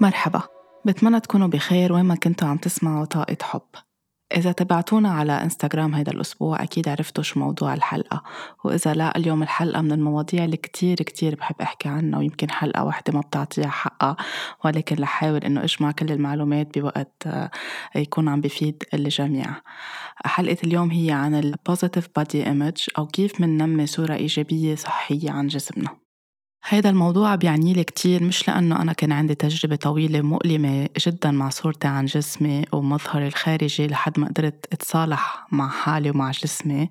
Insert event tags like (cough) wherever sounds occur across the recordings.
مرحبا. بتمنى تكونوا بخير وين ما كنتوا عم تسمعوا طاقة حب. إذا تبعتونا على إنستغرام هيدا الأسبوع أكيد عرفتوا شو موضوع الحلقة. وإذا لا اليوم الحلقة من المواضيع اللي كتير كتير بحب أحكي عنها ويمكن حلقة واحدة ما بتعطيها حقها. ولكن لحاول إنه أجمع كل المعلومات بوقت آه، يكون عم بفيد الجميع. حلقة اليوم هي عن ال positive body image أو كيف مننمي صورة إيجابية صحية عن جسمنا. هيدا الموضوع بيعني لي كتير مش لأنه أنا كان عندي تجربة طويلة مؤلمة جدا مع صورتي عن جسمي ومظهري الخارجي لحد ما قدرت أتصالح مع حالي ومع جسمي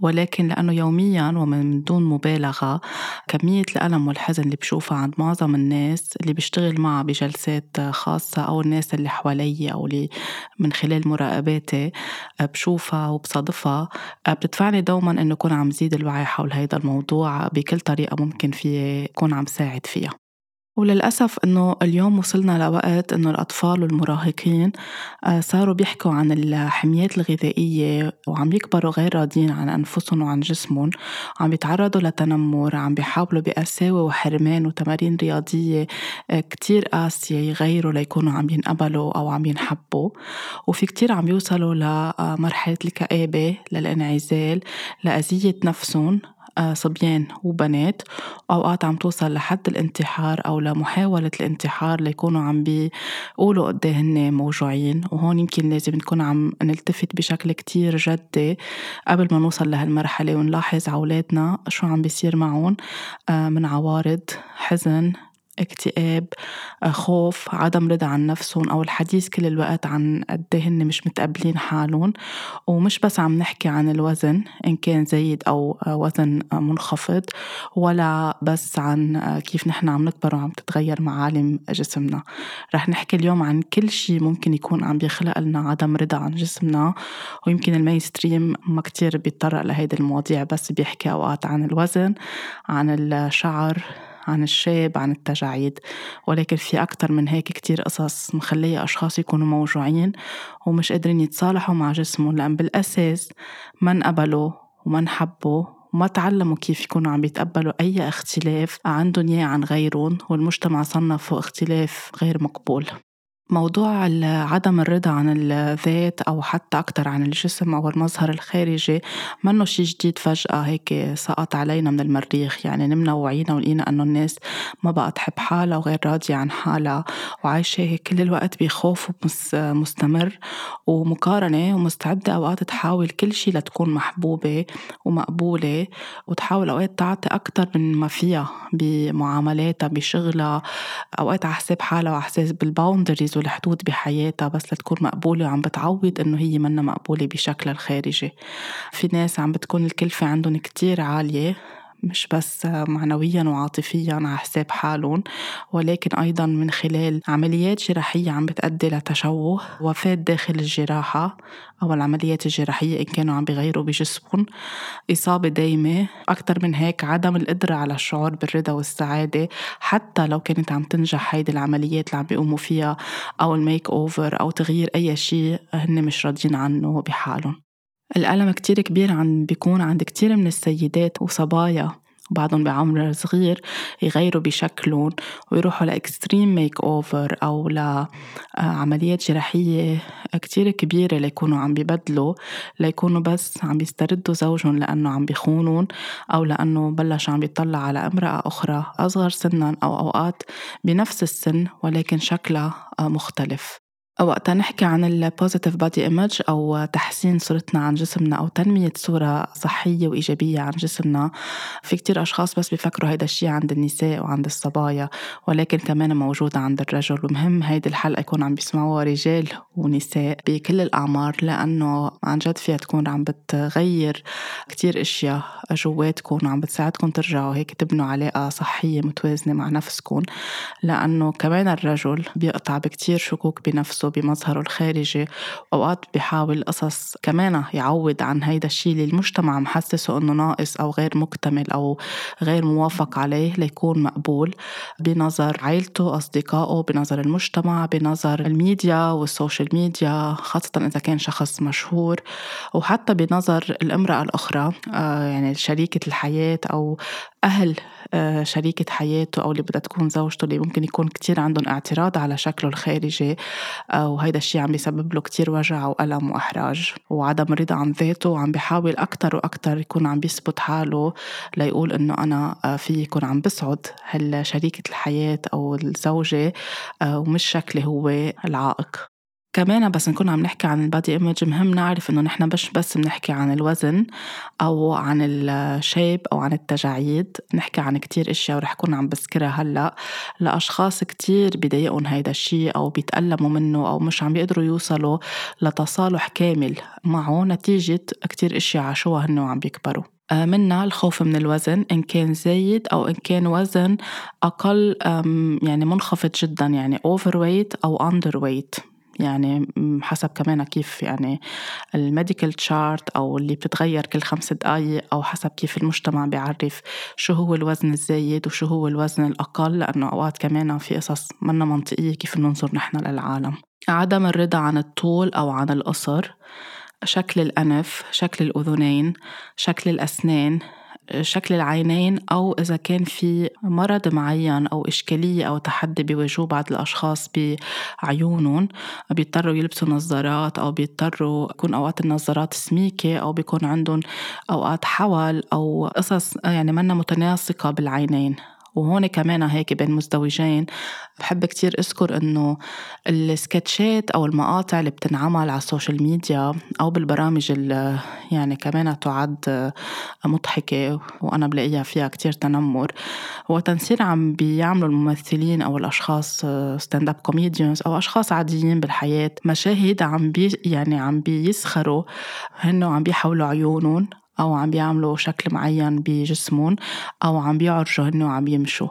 ولكن لأنه يوميا ومن دون مبالغة كمية الألم والحزن اللي بشوفها عند معظم الناس اللي بشتغل معها بجلسات خاصة أو الناس اللي حوالي أو اللي من خلال مراقباتي بشوفها وبصادفها بتدفعني دوما إنه أكون عم زيد الوعي حول هيدا الموضوع بكل طريقة ممكن فيه أكون عم ساعد فيها. وللأسف إنه اليوم وصلنا لوقت إنه الأطفال والمراهقين آه، صاروا بيحكوا عن الحميات الغذائية وعم يكبروا غير راضيين عن أنفسهم وعن جسمهم عم بيتعرضوا لتنمر عم بيحاولوا بقساوة وحرمان وتمارين رياضية آه، كتير قاسية يغيروا ليكونوا عم ينقبلوا أو عم ينحبوا. وفي كتير عم يوصلوا لمرحلة الكآبة للانعزال لأذية نفسهم صبيان وبنات أوقات عم توصل لحد الانتحار أو لمحاولة الانتحار ليكونوا عم بيقولوا قد هن موجوعين وهون يمكن لازم نكون عم نلتفت بشكل كتير جدي قبل ما نوصل لهالمرحلة ونلاحظ عولادنا شو عم بيصير معهم آه، من عوارض حزن اكتئاب آه، خوف عدم رضا عن نفسهم أو الحديث كل الوقت عن قد إيه هن مش متقبلين حالهم. ومش بس عم نحكي عن الوزن إن كان زايد أو آه، وزن آه، منخفض ولا بس عن كيف نحن عم نكبر وعم تتغير معالم جسمنا. رح نحكي اليوم عن كل شيء ممكن يكون عم بيخلق لنا عدم رضا عن جسمنا. ويمكن المينستريم ما كتير بيتطرق لهيدي المواضيع بس بيحكي أوقات عن الوزن عن الشعر عن الشاب عن التجاعيد. ولكن في أكتر من هيك كتير قصص مخلية أشخاص يكونوا موجوعين ومش قادرين يتصالحوا مع جسمهم لأن بالأساس ما انقبلوا وما انحبوا وما تعلموا كيف يكونوا عم يتقبلوا أي اختلاف عندهم إياه عن غيرهم والمجتمع صنفه اختلاف غير مقبول. موضوع عدم الرضا عن الذات أو حتى أكتر عن الجسم أو المظهر الخارجي منه شي جديد فجأة هيك سقط علينا من المريخ. يعني نمنا وعينا ولقينا أنه الناس ما بقى تحب حالها وغير راضية عن حالها وعايشة كل الوقت بخوف مستمر ومقارنة ومستعدة أوقات تحاول كل شي لتكون محبوبة ومقبولة وتحاول أوقات تعطي أكتر من ما فيها بمعاملاتها بشغلها. أوقات على حساب حالها وعلى حساب بالباوندريز والحدود بحياتها بس لتكون مقبولة وعم بتعوض إنه هي منا مقبولة بشكلها الخارجي. في ناس عم بتكون الكلفة عندهم كتير عالية مش بس معنويا وعاطفيا على حساب حالهم ولكن أيضا من خلال عمليات جراحية عم بتأدي لتشوه وفاة داخل الجراحة أو العمليات الجراحية إن كانوا عم بيغيروا بجسمهم. إصابة دايمة أكثر من هيك عدم القدرة على الشعور بالرضا والسعادة. حتى لو كانت عم تنجح هيدي العمليات اللي عم بيقوموا فيها أو الميك أوفر أو تغيير أي شيء هن مش راضيين عنه بحالهم. الألم كتير كبير عم بيكون عند كتير من السيدات وصبايا بعضهم بعمر صغير يغيروا بشكلهم ويروحوا لإكستريم ميك أوفر أو لعمليات جراحية كتير كبيرة ليكونوا عم ببدلوا ليكونوا بس عم بيستردوا زوجهم لأنه عم بيخونون أو لأنه بلش عم بيطلع على امرأة أخرى أصغر سنا أو أوقات بنفس السن ولكن شكلها مختلف. وقتها نحكي عن ال positive body image أو تحسين صورتنا عن جسمنا أو تنمية صورة صحية وإيجابية عن جسمنا. في كتير أشخاص بس بيفكروا هيدا الشيء عند النساء وعند الصبايا ولكن كمان موجود عند الرجل. ومهم هيدي الحلقة يكون عم بيسمعوها رجال ونساء بكل الأعمار لأنه عن جد فيها تكون عم بتغير كتير أشياء جواتكم وعم بتساعدكم ترجعوا هيك تبنوا علاقة صحية متوازنة مع نفسكم. لأنه كمان الرجل بيقطع بكتير شكوك بنفسه. نفسه بمظهره الخارجي. وأوقات بيحاول قصص كمان يعوض عن هيدا الشيء اللي المجتمع محسسه إنه ناقص أو غير مكتمل أو غير موافق عليه ليكون مقبول. بنظر عائلته أصدقائه بنظر المجتمع بنظر ال media وال social media خاصة إذا كان شخص مشهور. وحتى بنظر الامرأة الأخرى آه، يعني شريكة الحياة أو أهل آه، شريكة حياته أو اللي بدها تكون زوجته اللي ممكن يكون كتير عندهم اعتراض على شكله الخارجي آه، وهيدا الشيء عم بيسبب له كتير وجع وألم وإحراج. وعدم الرضا عن ذاته وعم بيحاول أكتر وأكتر يكون عم بيثبت حاله ليقول إنه أنا في يكون عم بسعد هالشريكة الحياة أو الزوجة ومش شكلي هو العائق. كمان بس نكون عم نحكي عن البادي إيمج مهم نعرف إنه نحن مش بس بنحكي عن الوزن أو عن الشيب أو عن التجاعيد نحكي عن كتير أشياء ورح كون عم بذكرها هلأ لأشخاص كتير بضايقهم هيدا الشيء أو بيتألموا منه أو مش عم بيقدروا يوصلوا لتصالح كامل. معه نتيجة كتير أشياء عاشوها هن وعم بيكبروا. آه، منا الخوف من الوزن إن كان زايد أو إن كان وزن أقل يعني منخفض جدا يعني overweight أو underweight. يعني حسب كمان كيف يعني ال medical chart أو اللي بتتغير كل خمس دقائق أو حسب كيف المجتمع بيعرف شو هو الوزن الزايد وشو هو الوزن الأقل لأنه أوقات كمان في قصص منا منطقية كيف بننظر نحن للعالم. عدم الرضا عن الطول أو عن القصر شكل الأنف شكل الأذنين شكل الأسنان شكل العينين أو إذا كان في مرض معين أو إشكالية أو تحدي بيواجهوه بعض الأشخاص بعيونهم بيضطروا يلبسوا نظارات أو بيضطروا يكون أوقات النظارات سميكة أو بيكون عندهم أوقات حول أو قصص يعني منا متناسقة بالعينين. وهون كمان هيك بين مزدوجين بحب كتير أذكر إنه ال sketches أو المقاطع اللي بتنعمل على ال social media أو بالبرامج اللي يعني كمان تعد مضحكة وأنا بلاقيها فيها كتير تنمر. هو تنسير عم بيعملوا الممثلين أو الأشخاص stand up comedians أو أشخاص عاديين بالحياة مشاهد عم بي يعني عم بيسخروا هن وعم بيحولوا عيونهم أو عم بيعملوا شكل معين بجسمهم أو عم بيعرجوا هن وعم يمشوا.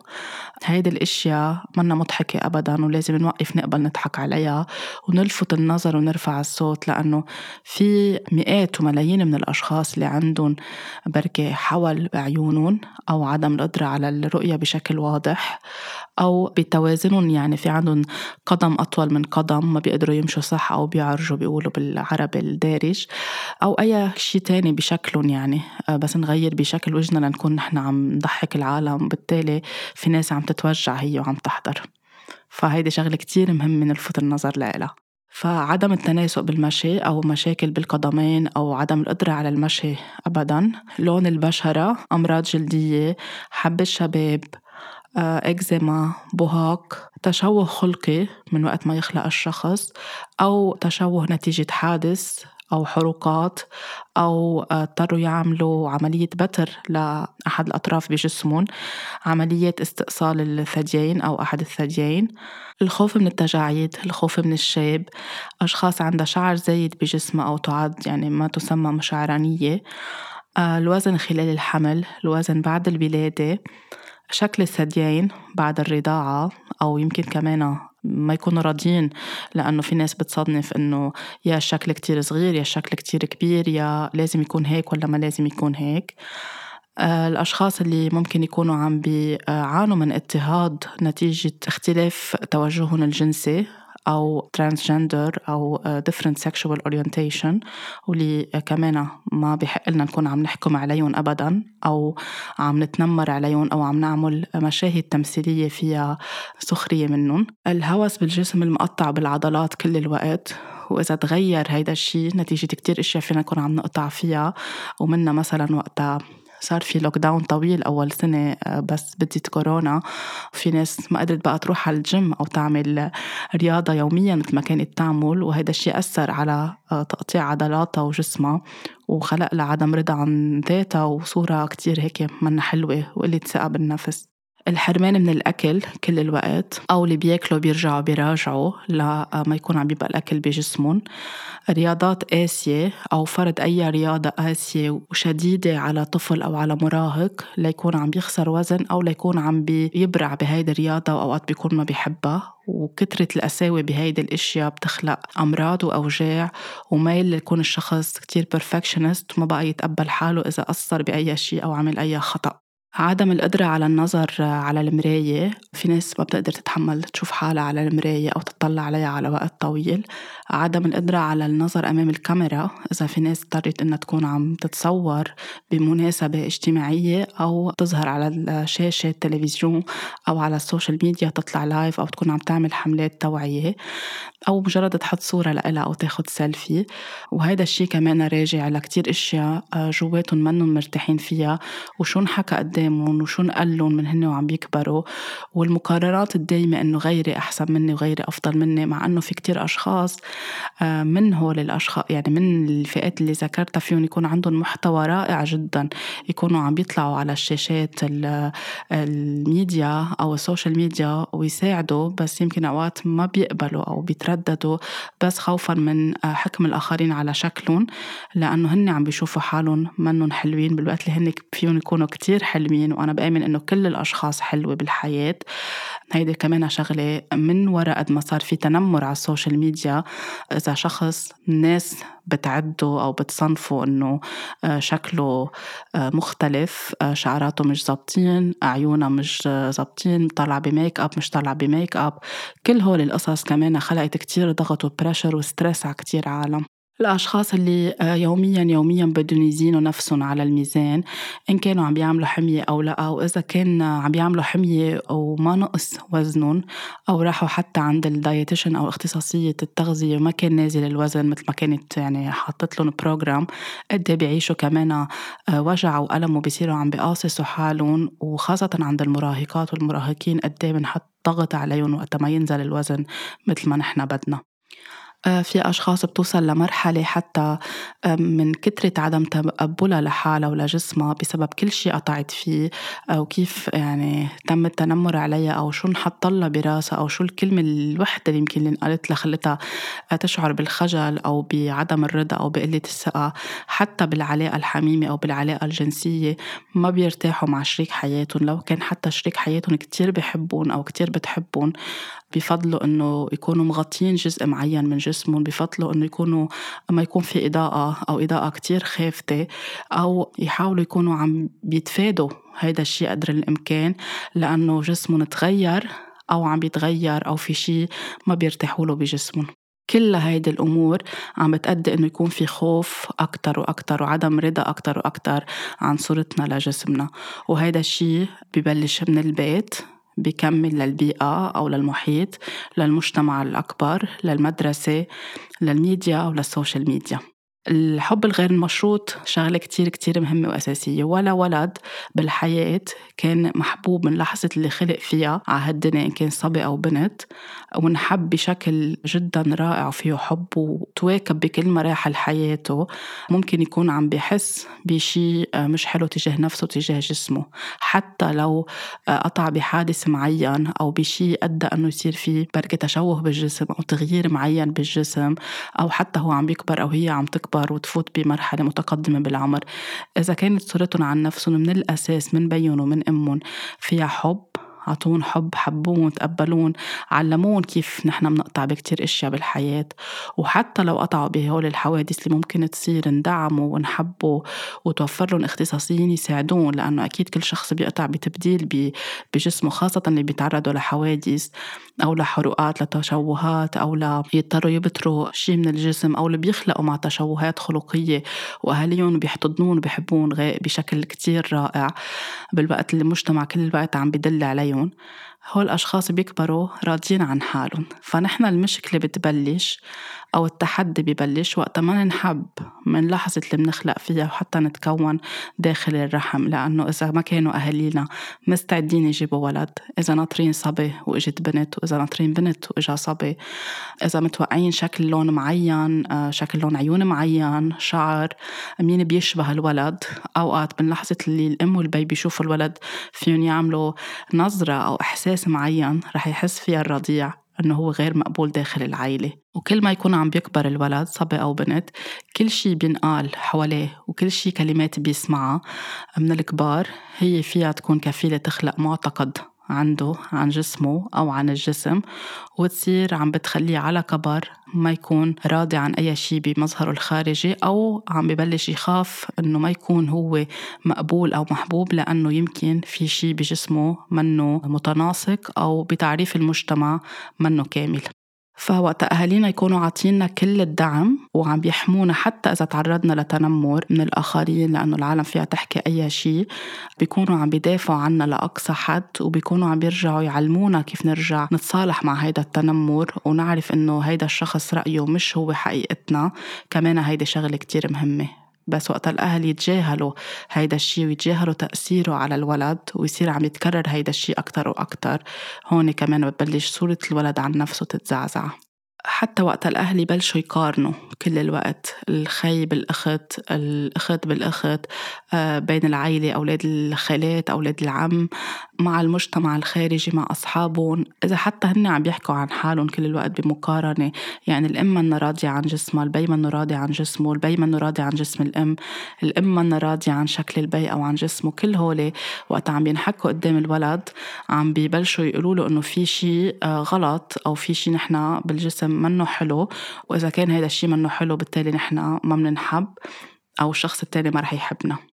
هيدي الأشياء منا مضحكة ابدا ولازم نوقف نقبل نضحك عليها ونلفت النظر ونرفع الصوت لأنه في مئات وملايين من الأشخاص اللي عندهم بركة حول بعيونهم أو عدم القدرة على الرؤية بشكل واضح أو بتوازنهم يعني في عندهم قدم أطول من قدم ما بيقدروا يمشوا صح أو بيعرجوا بيقولوا بالعربي الدارج أو أي شيء تاني بشكلهم يعني. بس نغير بشكل وجهنا لنكون نحن عم نضحك العالم بالتالي في ناس عم تتوجع هي وعم تحضر. فهيدي شغلة كتير مهم من نلفت النظر لها فعدم التناسق بالمشي أو مشاكل بالقدمين أو عدم القدرة على المشي أبدا لون البشرة أمراض جلدية حب الشباب آه، إكزيما بهاق تشوه خلقي من وقت ما يخلق الشخص أو تشوه نتيجة حادث أو حروقات أو آه، اضطروا يعملوا عملية بتر لأحد الأطراف بجسمهم عملية استئصال الثديين أو أحد الثديين الخوف من التجاعيد الخوف من الشاب أشخاص عندها شعر زايد بجسمها أو تعد يعني ما تسمى مشعرانية آه، الوزن خلال الحمل الوزن بعد الولادة. شكل الثديين بعد الرضاعة أو يمكن كمان ما يكونوا راضيين لأنه في ناس بتصنف إنه يا الشكل كتير صغير يا الشكل كتير كبير يا لازم يكون هيك ولا ما لازم يكون هيك. آه، الأشخاص اللي ممكن يكونوا عم بيعانوا من اضطهاد نتيجة اختلاف توجههم الجنسي أو transgender أو different sexual orientation واللي كمان ما بحق لنا نكون عم نحكم عليهم أبدا أو عم نتنمر عليهم أو عم نعمل مشاهد تمثيلية فيها سخرية منهم. الهوس بالجسم المقطع بالعضلات كل الوقت وإذا تغير هيدا الشيء نتيجة كتير أشياء فينا نكون عم نقطع فيها ومنا مثلا وقتها صار في لوك داون طويل أول سنة آه، بس بدت كورونا. في ناس ما قدرت بقى تروح على الجيم أو تعمل رياضة يوميا مثل ما كانت تعمل. وهذا الشيء أثر على آه، تقطيع عضلاتها وجسمها. وخلق لها عدم رضا عن ذاتها وصورة كتير هيك منا حلوة وقلة ثقة بالنفس. الحرمان من الأكل كل الوقت أو اللي بياكلوا بيرجعوا بيراجعوا لما يكون عم يبقى الأكل بجسمهم. رياضات قاسية أو فرض أي رياضة قاسية وشديدة على طفل أو على مراهق ليكون عم بيخسر وزن أو ليكون عم بيبرع بهيدي الرياضة وأوقات بيكون ما بيحبها. وكثرة القساوة بهيدي الأشياء بتخلق أمراض وأوجاع وميل ليكون الشخص كتير perfectionist وما بقى يتقبل حاله إذا قصر بأي شيء أو عمل أي خطأ. عدم القدرة على النظر على المراية. في ناس ما بتقدر تتحمل تشوف حالها على المراية أو تطلع عليها على وقت طويل. عدم القدرة على النظر أمام الكاميرا إذا في ناس اضطرت إنها تكون عم تتصور بمناسبة اجتماعية أو تظهر على شاشة التلفزيون أو على ال social media تطلع live أو تكون عم تعمل حملات توعية. أو مجرد تحط صورة لها أو تاخد سيلفي وهيدا الشي كمان راجع لكتير أشياء آه، جواتهم منهم مرتاحين فيها. وشو انحكى قدامهم وشو انقلن من هن وعم بيكبروا والمقارنات الدايمة إنه غيري أحسن مني وغيري أفضل مني مع إنه في كتير أشخاص آه، من هول الأشخاص يعني من الفئات اللي ذكرتها فيهم يكون عندهم محتوى رائع جدا يكونوا عم بيطلعوا على الشاشات الميديا أو ال social media ويساعدوا بس يمكن أوقات ما بيقبلوا أو بيترددوا بس خوفا من آه، حكم الآخرين على شكلهم لأنه هن عم بيشوفوا حالهم منهم حلوين بالوقت اللي هن فيهم يكونوا كتير حلوين. وأنا بآمن إنه كل الأشخاص حلوة بالحياة. هيدي كمان شغلة من وراء قد ما صار في تنمر على ال social media. إذا شخص الناس بتعده أو بتصنفه إنه آه، شكله آه، مختلف آه، شعراته مش ظابطين عيونه مش ظابطين طالع بميك أب مش طالع بميك أب. كل هول القصص كمان خلقت كتير ضغط و pressure و stress على كتير عالم. الأشخاص اللي آه، يوميا يوميا بدهم يزينوا نفسهم على الميزان إن كانوا عم بيعملوا حمية أو لا أو إذا كان عم بيعملوا حمية وما نقص وزنهم أو راحوا حتى عند ال dietitian أو اختصاصية التغذية وما كان نازل الوزن مثل ما كانت يعني حاطت لهم program قد إيه بيعيشوا كمان آه، وجع وألم وبصيروا عم بقاصصوا حالهم وخاصة عند المراهقات والمراهقين قد إيه بنحط ضغط عليهم وقت ما ينزل الوزن مثل ما نحن بدنا. في أشخاص بتوصل لمرحلة حتى آه، من كترة عدم تقبلها لحالها ولجسمها بسبب كل شيء قطعت فيه أو كيف يعني تم التنمر عليها أو شو انحط لها براسها أو شو الكلمة الوحدة اللي يمكن اللي انقالت لها خلتها تشعر بالخجل أو بعدم الرضا أو بقلة الثقة حتى بالعلاقة الحميمة أو بالعلاقة الجنسية ما بيرتاحوا مع شريك حياتهم لو كان حتى شريك حياتهم كتير بحبون أو كتير بتحبون بفضلوا إنه يكونوا مغطيين جزء معين من جسمهم بفضلوا إنه يكونوا ما يكون في إضاءة أو إضاءة كتير خافتة أو يحاولوا يكونوا عم بيتفادوا هيدا الشيء قدر الإمكان لأنه جسمهم تغير أو عم بيتغير أو في شيء ما بيرتاحوا له بجسمهم. كل هيدي الأمور عم بتأدي إنه يكون في خوف أكتر وأكتر وعدم رضا أكتر وأكتر عن صورتنا لجسمنا. وهيدا الشيء ببلش من البيت بيكمل للبيئة أو للمحيط للمجتمع الأكبر للمدرسة للميديا أو للسوشيال ميديا. الحب الغير المشروط شغلة كتير كتير مهمة وأساسية. ولا ولد بالحياة كان محبوب من لحظة اللي خلق فيها على هالدنيا إن كان صبي أو بنت ونحب بشكل جدا رائع وفيه حب وتواكب بكل مراحل حياته. ممكن يكون عم بحس بشي مش حلو تجاه نفسه تجاه جسمه. حتى لو قطع بحادث معين أو بشي أدى أنه يصير فيه بركة تشوه بالجسم أو تغيير معين بالجسم أو حتى هو عم بيكبر أو هي عم تكبر. تكبر وتفوت بمرحلة متقدمة بالعمر. إذا كانت صورتهم عن نفسهم من الأساس من بيهم ومن أمهم فيها حب عطون حب حبون تقبلون علمون كيف نحن بنقطع بكتير أشياء بالحياة. وحتى لو قطعوا بهول الحوادث اللي ممكن تصير ندعموا ونحبوا وتوفر لهم اختصاصيين يساعدون لأنه أكيد كل شخص بيقطع بتبديل بجسمه خاصة اللي بيتعرضوا لحوادث. أو لحروقات لتشوهات أو ليضطروا يبتروا شيء من الجسم أو اللي بيخلقوا مع تشوهات خلقية. وأهاليهم بيحتضنون وبيحبون بشكل كتير رائع. بالوقت اللي المجتمع كل الوقت عم بدل عليهم هول الأشخاص بيكبروا راضيين عن حالهم. فنحن المشكلة بتبلش أو التحدي ببلش وقت ما ننحب من لحظة اللي بنخلق فيها وحتى نتكون داخل الرحم. لأنه إذا ما كانوا أهالينا مستعدين يجيبوا ولد إذا ناطرين صبي وإجت بنت وإذا ناطرين بنت وإجا صبي. إذا متوقعين شكل لون معين آه، شكل لون عيون معين شعر مين بيشبه الولد. أوقات من لحظة اللي الأم والبي بيشوفوا الولد فيهم يعملوا نظرة أو إحساس معين رح يحس فيها الرضيع. إنه هو غير مقبول داخل العائلة. وكل ما يكون عم بيكبر الولد صبي أو بنت كل شيء بينقال حواليه وكل شيء كلمات بيسمعها من الكبار هي فيها تكون كفيلة تخلق معتقد. عنده عن جسمه أو عن الجسم وتصير عم بتخليه على كبر ما يكون راضي عن أي شيء بمظهره الخارجي أو عم ببلش يخاف إنه ما يكون هو مقبول أو محبوب لأنه يمكن في شيء بجسمه منه متناسق أو بتعريف المجتمع منه كامل. فوقت أهالينا يكونوا عاطينا كل الدعم وعم بيحمونا حتى إذا تعرضنا لتنمر من الآخرين لأنه العالم فيها تحكي أي شيء. بيكونوا عم بيدافعوا عنا لأقصى حد وبيكونوا عم بيرجعوا يعلمونا كيف نرجع نتصالح مع هيدا التنمر ونعرف إنه هيدا الشخص رأيه مش هو حقيقتنا. كمان هيدي شغلة كتير مهمة. بس وقت الأهل يتجاهلوا هيدا الشيء ويتجاهلوا تأثيره على الولد ويصير عم يتكرر هيدا الشيء أكتر وأكتر. هون كمان بتبلش صورة الولد عن نفسه تتزعزع. حتى وقت الأهل يبلشوا يقارنوا كل الوقت الخي بالأخت الأخت بالأخت آه، بين العائلة أولاد الخالات أولاد العم مع المجتمع الخارجي مع أصحابهم. إذا حتى هن عم بيحكوا عن حالهم كل الوقت بمقارنة يعني الأم منا راضية عن جسمها البي منه راضي عن جسمه البي منه راضي عن جسم الأم الأم منا راضية عن شكل البي أو عن جسمه كل هولي وقت عم بينحكوا قدام الولد عم بيبلشوا يقولوا له إنه في شيء آه، غلط أو في شيء نحن بالجسم منه حلو وإذا كان هذا الشيء منه حلو بالتالي نحن ما بننحب أو الشخص التاني ما رح يحبنا.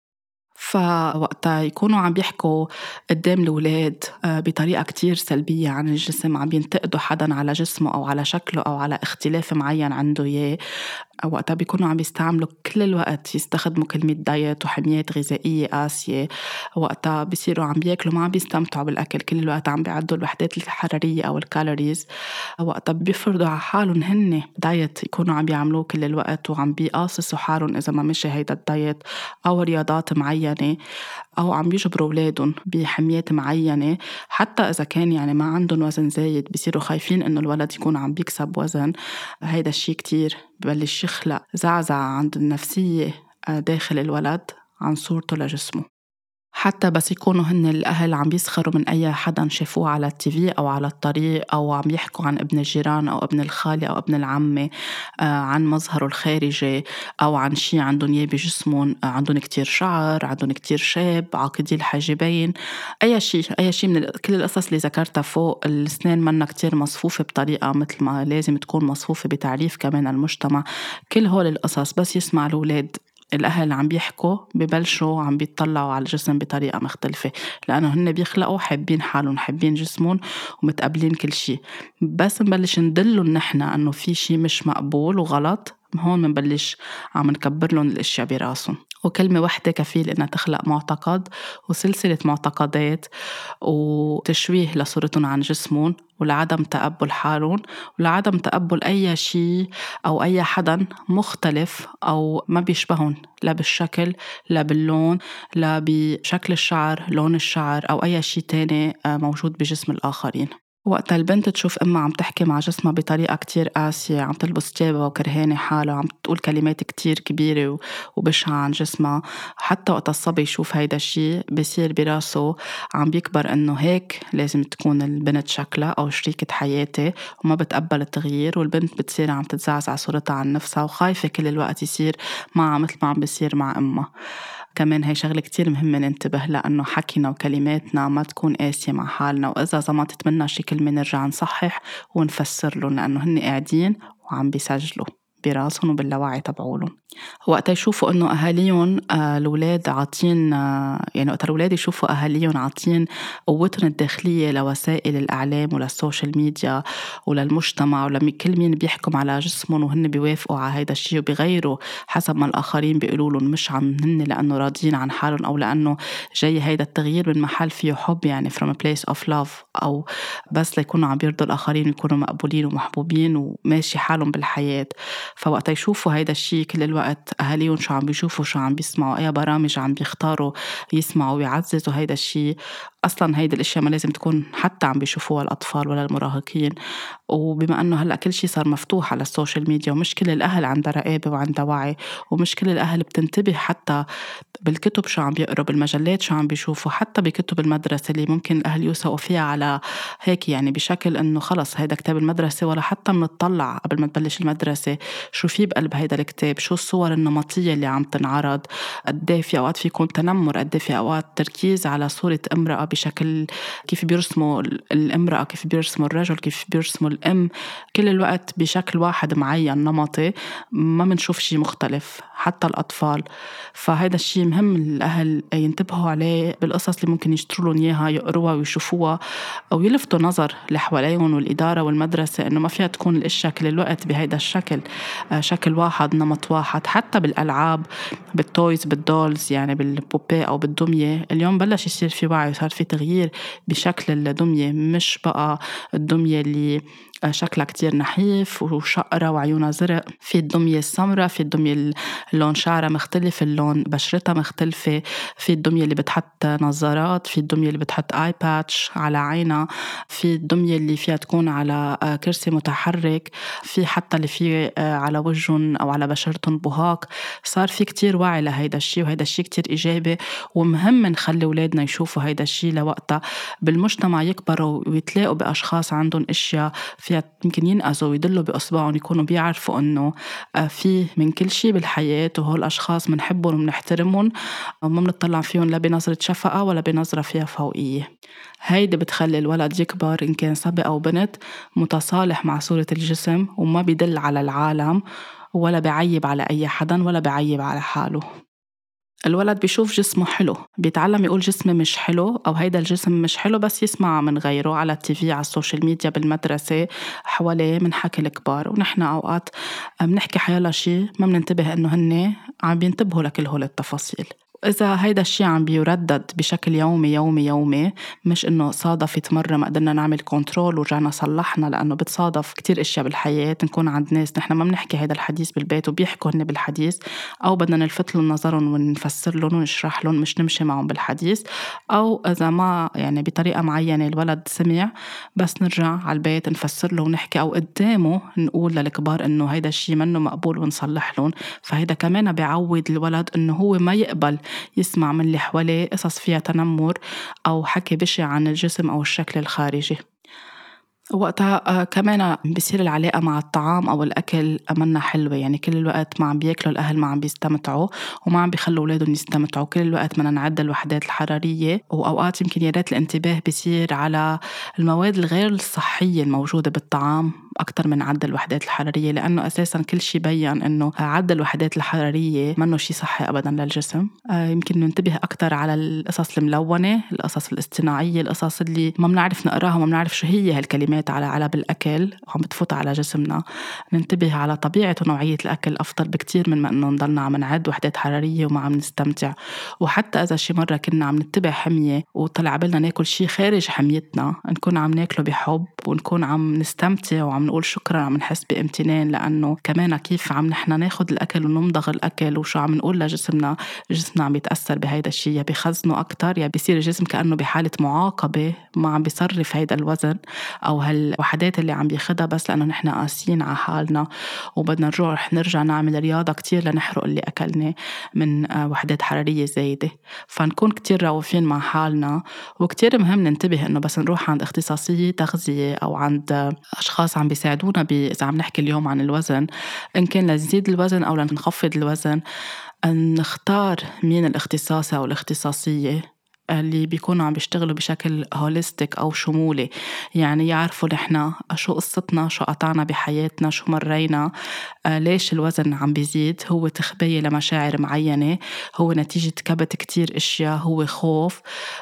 فوقتها يكونوا عم بيحكوا قدام الأولاد آه، بطريقة كتير سلبية عن الجسم عم ينتقدوا حدا على جسمه أو على شكله أو على اختلاف معين عنده إياه. وقتها بيكونوا عم بيستعملوا كل الوقت يستخدموا كلمة diet وحميات غذائية قاسية. وقتها بيصيروا عم بياكلوا ما عم بيستمتعوا بالأكل كل الوقت عم بيعدوا الوحدات الحرارية أو ال calories. وقتها بيفرضوا على حالهم هن diet يكونوا عم بيعملوه كل الوقت وعم بيقاصصوا حالهم إذا ما مشي هيدا ال diet أو رياضات معينة أو عم بيجبروا أولادهم بحميات معينة. حتى إذا كان يعني ما عندهم وزن زايد بصيروا خايفين إنه الولد يكون عم بيكسب وزن. هيدا الشيء كتير ببلش يخلق زعزعة عند النفسية آه، داخل الولد عن صورته لجسمه. حتى بس يكونوا هن الأهل عم بيسخروا من أي حدا شافوه على التيفي أو على الطريق أو عم يحكوا عن ابن الجيران أو ابن الخالة أو ابن العمة آه، عن مظهره الخارجي أو عن شي عندهم إياه بجسمهم آه، عندهم كتير شعر عندهم كتير شاب عاقدي الحاجبين أي شي أي شي من كل القصص اللي ذكرتها فوق الأسنان منا كتير مصفوفة بطريقة مثل ما لازم تكون مصفوفة بتعريف كمان المجتمع. كل هول القصص بس يسمع الأولاد. الأهل عم بيحكوا ببلشوا عم بيطلعوا على الجسم بطريقة مختلفة. لأنه هن بيخلقوا حابين حالهم حابين جسمهم ومتقبلين كل شيء بس نبلش ندلهم نحن أنه في شيء مش مقبول وغلط هون منبلش عم نكبر لهم الأشياء براسهم. وكلمة وحدة كفيل إنها تخلق معتقد وسلسلة معتقدات وتشويه لصورتهم عن جسمهم ولعدم تقبل حالهم ولعدم تقبل أي شيء أو أي حدا مختلف أو ما بيشبههم لا بالشكل لا باللون لا بشكل الشعر لون الشعر أو أي شيء تاني آه، موجود بجسم الآخرين. وقت البنت تشوف أمها عم تحكي مع جسمها بطريقة كتير قاسية عم تلبس تيابة وكرهانة حالها عم تقول كلمات كتير كبيرة وبشعه عن جسمها. حتى وقت الصبي يشوف هيدا الشيء بصير براسه عم بيكبر إنه هيك لازم تكون البنت شكلها أو شريكة حياتي وما بتقبل التغيير والبنت بتصير عم تتزعزع صورتها عن نفسها وخايفة كل الوقت يصير معها مثل ما عم بيصير مع أمها. كمان هي شغلة كتير مهمة ننتبه لأنه حكينا وكلماتنا ما تكون قاسية مع حالنا وإذا زمطت منا شي كلمة نرجع نصحح ونفسر لهم لأنه هن قاعدين وعم بيسجلوا. براسهم وباللاوعي تبعولهم وقت يشوفوا إنه أهاليهم آه، الاولاد عاطين آه، يعني وقت الاولاد يشوفوا أهاليهم عاطين قوتهم الداخلية لوسائل الإعلام وللسوشيال ميديا وللمجتمع ولما كل مين بيحكم على جسمهم وهن بيوافقوا على هيدا الشيء وبيغيروا حسب ما الآخرين بيقولوا لهم مش عن هن لأنه راضيين عن حالهم أو لأنه جاي هيدا التغيير من محل فيه حب يعني from a place of love أو بس ليكونوا عم بيرضوا الآخرين ويكونوا مقبولين ومحبوبين وماشي حالهم بالحياة. فوقت يشوفوا هيدا الشيء كل الوقت أهاليهم شو عم بيشوفوا شو عم بيسمعوا أي برامج عم بيختاروا يسمعوا ويعززوا هيدا الشيء أصلا هيدي الأشياء ما لازم تكون حتى عم بيشوفوها الأطفال ولا المراهقين. وبما إنه هلأ كل شيء صار مفتوح على ال social media ومش كل الأهل عندها رقابة وعندها وعي ومش كل الأهل بتنتبه حتى بالكتب شو عم بيقروا بالمجلات شو عم بيشوفوا حتى بكتب المدرسة اللي ممكن الأهل يوثقوا فيها على هيك يعني بشكل إنه خلص هيدا كتاب المدرسة ولا حتى بنطلع قبل ما تبلش المدرسة شو في بقلب هيدا الكتاب شو الصور النمطية اللي عم تنعرض قد إيه في أوقات في يكون تنمر قد إيه في أوقات تركيز على صورة امرأة بشكل كيف بيرسموا الامرأة كيف بيرسموا الرجل كيف بيرسموا الأم. كل الوقت بشكل واحد معين نمطي. ما بنشوف شيء مختلف حتى الأطفال. فهذا الشيء مهم الأهل ينتبهوا عليه بالقصص اللي ممكن يشتروا لهم إياها يقروها ويشوفوها أو يلفتوا نظر اللي والإدارة والمدرسة إنه ما فيها تكون الأشياء كل الوقت بهيدا الشكل. آه، شكل واحد نمط واحد. حتى بالألعاب بال toys بال dolls يعني بال poupée أو بالدمية. اليوم بلش يصير في وعي وصار في تغيير بشكل الدمية مش بقى الدمية اللي شكلها كتير نحيف وشقرة وعيونها زرق. في الدمية السمراء في الدمية اللون شعرها مختلف اللون بشرتها مختلفة. في الدمية اللي بتحط نظارات في الدمية اللي بتحط eye patch على عينها. في الدمية اللي فيها تكون على آه، كرسي متحرك. في حتى اللي في آه، على وجههم أو على بشرتهم بهاق صار في كتير وعي لهيدا الشيء وهيدا الشيء كتير إيجابي. ومهم نخلي أولادنا يشوفوا هيدا الشيء لوقتها. بالمجتمع يكبروا ويتلاقوا بأشخاص عندهم أشياء فيها يمكن ينقذوا ويدلوا بإصبعهم يكونوا بيعرفوا إنه آه، في من كل شيء بالحياة وهول الأشخاص بنحبهم وبنحترمهم وما بنطلع فيهم لا بنظرة شفقة ولا بنظرة فيها فوقية. هيدي بتخلي الولد يكبر إن كان صبي أو بنت متصالح مع صورة الجسم وما بيدل على العالم ولا بعيب على أي حدا ولا بعيب على حاله. الولد بيشوف جسمه حلو بيتعلم يقول جسمي مش حلو أو هيدا الجسم مش حلو بس يسمع من غيره على ال TV على ال social media بالمدرسة حواليه من حكي الكبار. ونحن أوقات بنحكي حيالله شي ما بننتبه إنه هن عم بينتبهوا لكل هول التفاصيل. إذا هيدا الشيء عم بيردد بشكل يومي يومي يومي مش إنه صادفت مرة ما قدرنا نعمل كنترول ورجعنا صلحنا لأنه بتصادف كتير أشياء بالحياة نكون عند ناس نحن ما بنحكي هيدا الحديث بالبيت وبيحكوا هن بالحديث أو بدنا نلفت لهم نظرهم ونفسر لهم ونشرح لهم مش نمشي معهم بالحديث أو إذا ما يعني بطريقة معينة الولد سمع بس نرجع على البيت نفسر له ونحكي أو قدامه نقول للكبار إنه هيدا الشيء منه مقبول ونصلح لهم فهيدا كمان بيعود الولد إنه هو ما يقبل يسمع من اللي حواليه قصص فيها تنمر أو حكي بشع عن الجسم أو الشكل الخارجي. وقتها آه، كمان بصير العلاقة مع الطعام أو الأكل منا حلوة. يعني كل الوقت ما عم بياكلوا الأهل ما عم بيستمتعوا وما عم بيخلوا أولادهم يستمتعوا. كل الوقت بدنا نعد الوحدات الحرارية وأوقات يمكن يا ريت الانتباه بيصير على المواد الغير الصحية الموجودة بالطعام أكثر من عد الوحدات الحرارية لأنه أساسا كل شيء بين إنه عد الوحدات الحرارية منه شيء صحي أبدا للجسم. آه، يمكن ننتبه أكثر على القصص الملونة القصص الاصطناعية القصص اللي ما بنعرف نقراها وما بنعرف شو هي هالكلمات على علب الأكل وعم بتفوت على جسمنا. ننتبه على طبيعة ونوعية الأكل أفضل بكتير من ما إنه نضلنا عم نعد وحدات حرارية وما عم نستمتع. وحتى إذا شي مرة كنا عم نتبع حمية وطلع بالنا ناكل شي خارج حميتنا نكون عم ناكله بحب ونكون عم نستمتع وعم نقول شكرا عم نحس بامتنان لأنه كمان كيف عم نحن ناخد الأكل ونمضغ الأكل وشو عم نقول لجسمنا جسمنا عم يتأثر بهيدا الشيء يا بخزنه أكتر يا بيصير الجسم كأنه بحالة معاقبة ما عم بيصرف هيدا الوزن أو هالوحدات اللي عم بياخدها بس لأنه نحن قاسيين على حالنا وبدنا نروح نرجع نعمل رياضة كتير لنحرق اللي أكلناه من آه، وحدات حرارية زايدة. فنكون كتير روفين مع حالنا وكتير مهم ننتبه إنه بس نروح عند اختصاصية تغذية أو عند أشخاص عم بيساعدونا إذا عم نحكي اليوم عن الوزن إن كان لنزيد الوزن أو لنخفض الوزن نختار مين الاختصاصي أو الاختصاصية. اللي بيكونوا عم بيشتغلوا بشكل holistic أو شمولي. يعني يعرفوا نحن شو قصتنا شو قطعنا بحياتنا شو مرينا آه ليش الوزن عم بيزيد؟ هو تخبية لمشاعر معينة هو نتيجة كبت كتير أشياء هو خوف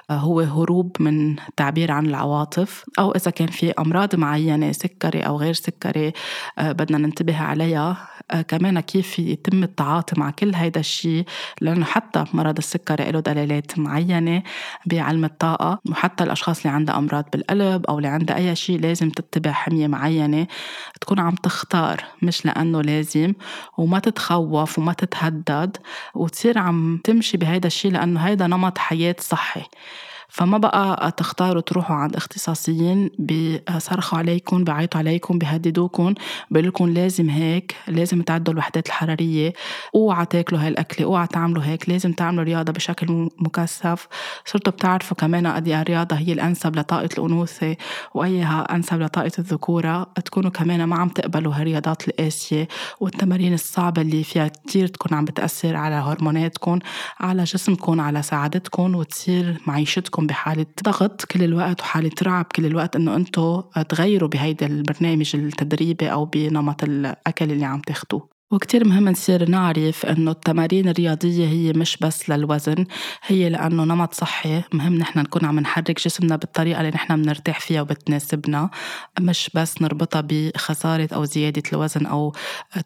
آه هو هروب من تعبير عن العواطف أو إذا كان في أمراض معينة سكري أو غير سكري آه بدنا ننتبه عليها كمان كيف يتم التعاطي مع كل هيدا الشيء لأنه حتى مرض السكري له دلالات معينة بعلم الطاقة. وحتى الأشخاص اللي عندها أمراض بالقلب أو اللي عندها أي شيء لازم تتبع حمية معينة تكون عم تختار مش لأنه لازم وما تتخوف وما تتهدد وتصير عم تمشي بهيدا الشيء لأنه هيدا نمط حياة صحي. فما بقى تختاروا تروحوا عند اختصاصيين بيصرخوا عليكم بيعيطوا عليكم بيهددوكم بيقول لكم لازم هيك لازم تعدوا الوحدات الحرارية اوعى تاكلوا هاي الأكلة اوعى تعملوا هيك لازم تعملوا رياضة بشكل مكثف. صرتوا بتعرفوا كمان قد إيه الرياضة هي الأنسب لطاقة الأنوثة وأيها أنسب لطاقة الذكورة. تكونوا كمان ما عم تقبلوا هالرياضات القاسية والتمارين الصعبة اللي فيها كتير تكون عم بتأثر على هرموناتكم على جسمكم على سعادتكم وتصير معيشتكم بحالة ضغط كل الوقت وحالة رعب كل الوقت إنه أنتم تغيروا بهيدا البرنامج التدريبي أو بنمط الأكل اللي عم تاخدوه. وكتير مهم نصير نعرف إنه التمارين الرياضية هي مش بس للوزن هي لأنه نمط صحي مهم نحن نكون عم نحرك جسمنا بالطريقة اللي نحن بنرتاح فيها وبتناسبنا مش بس نربطها بخسارة أو زيادة الوزن أو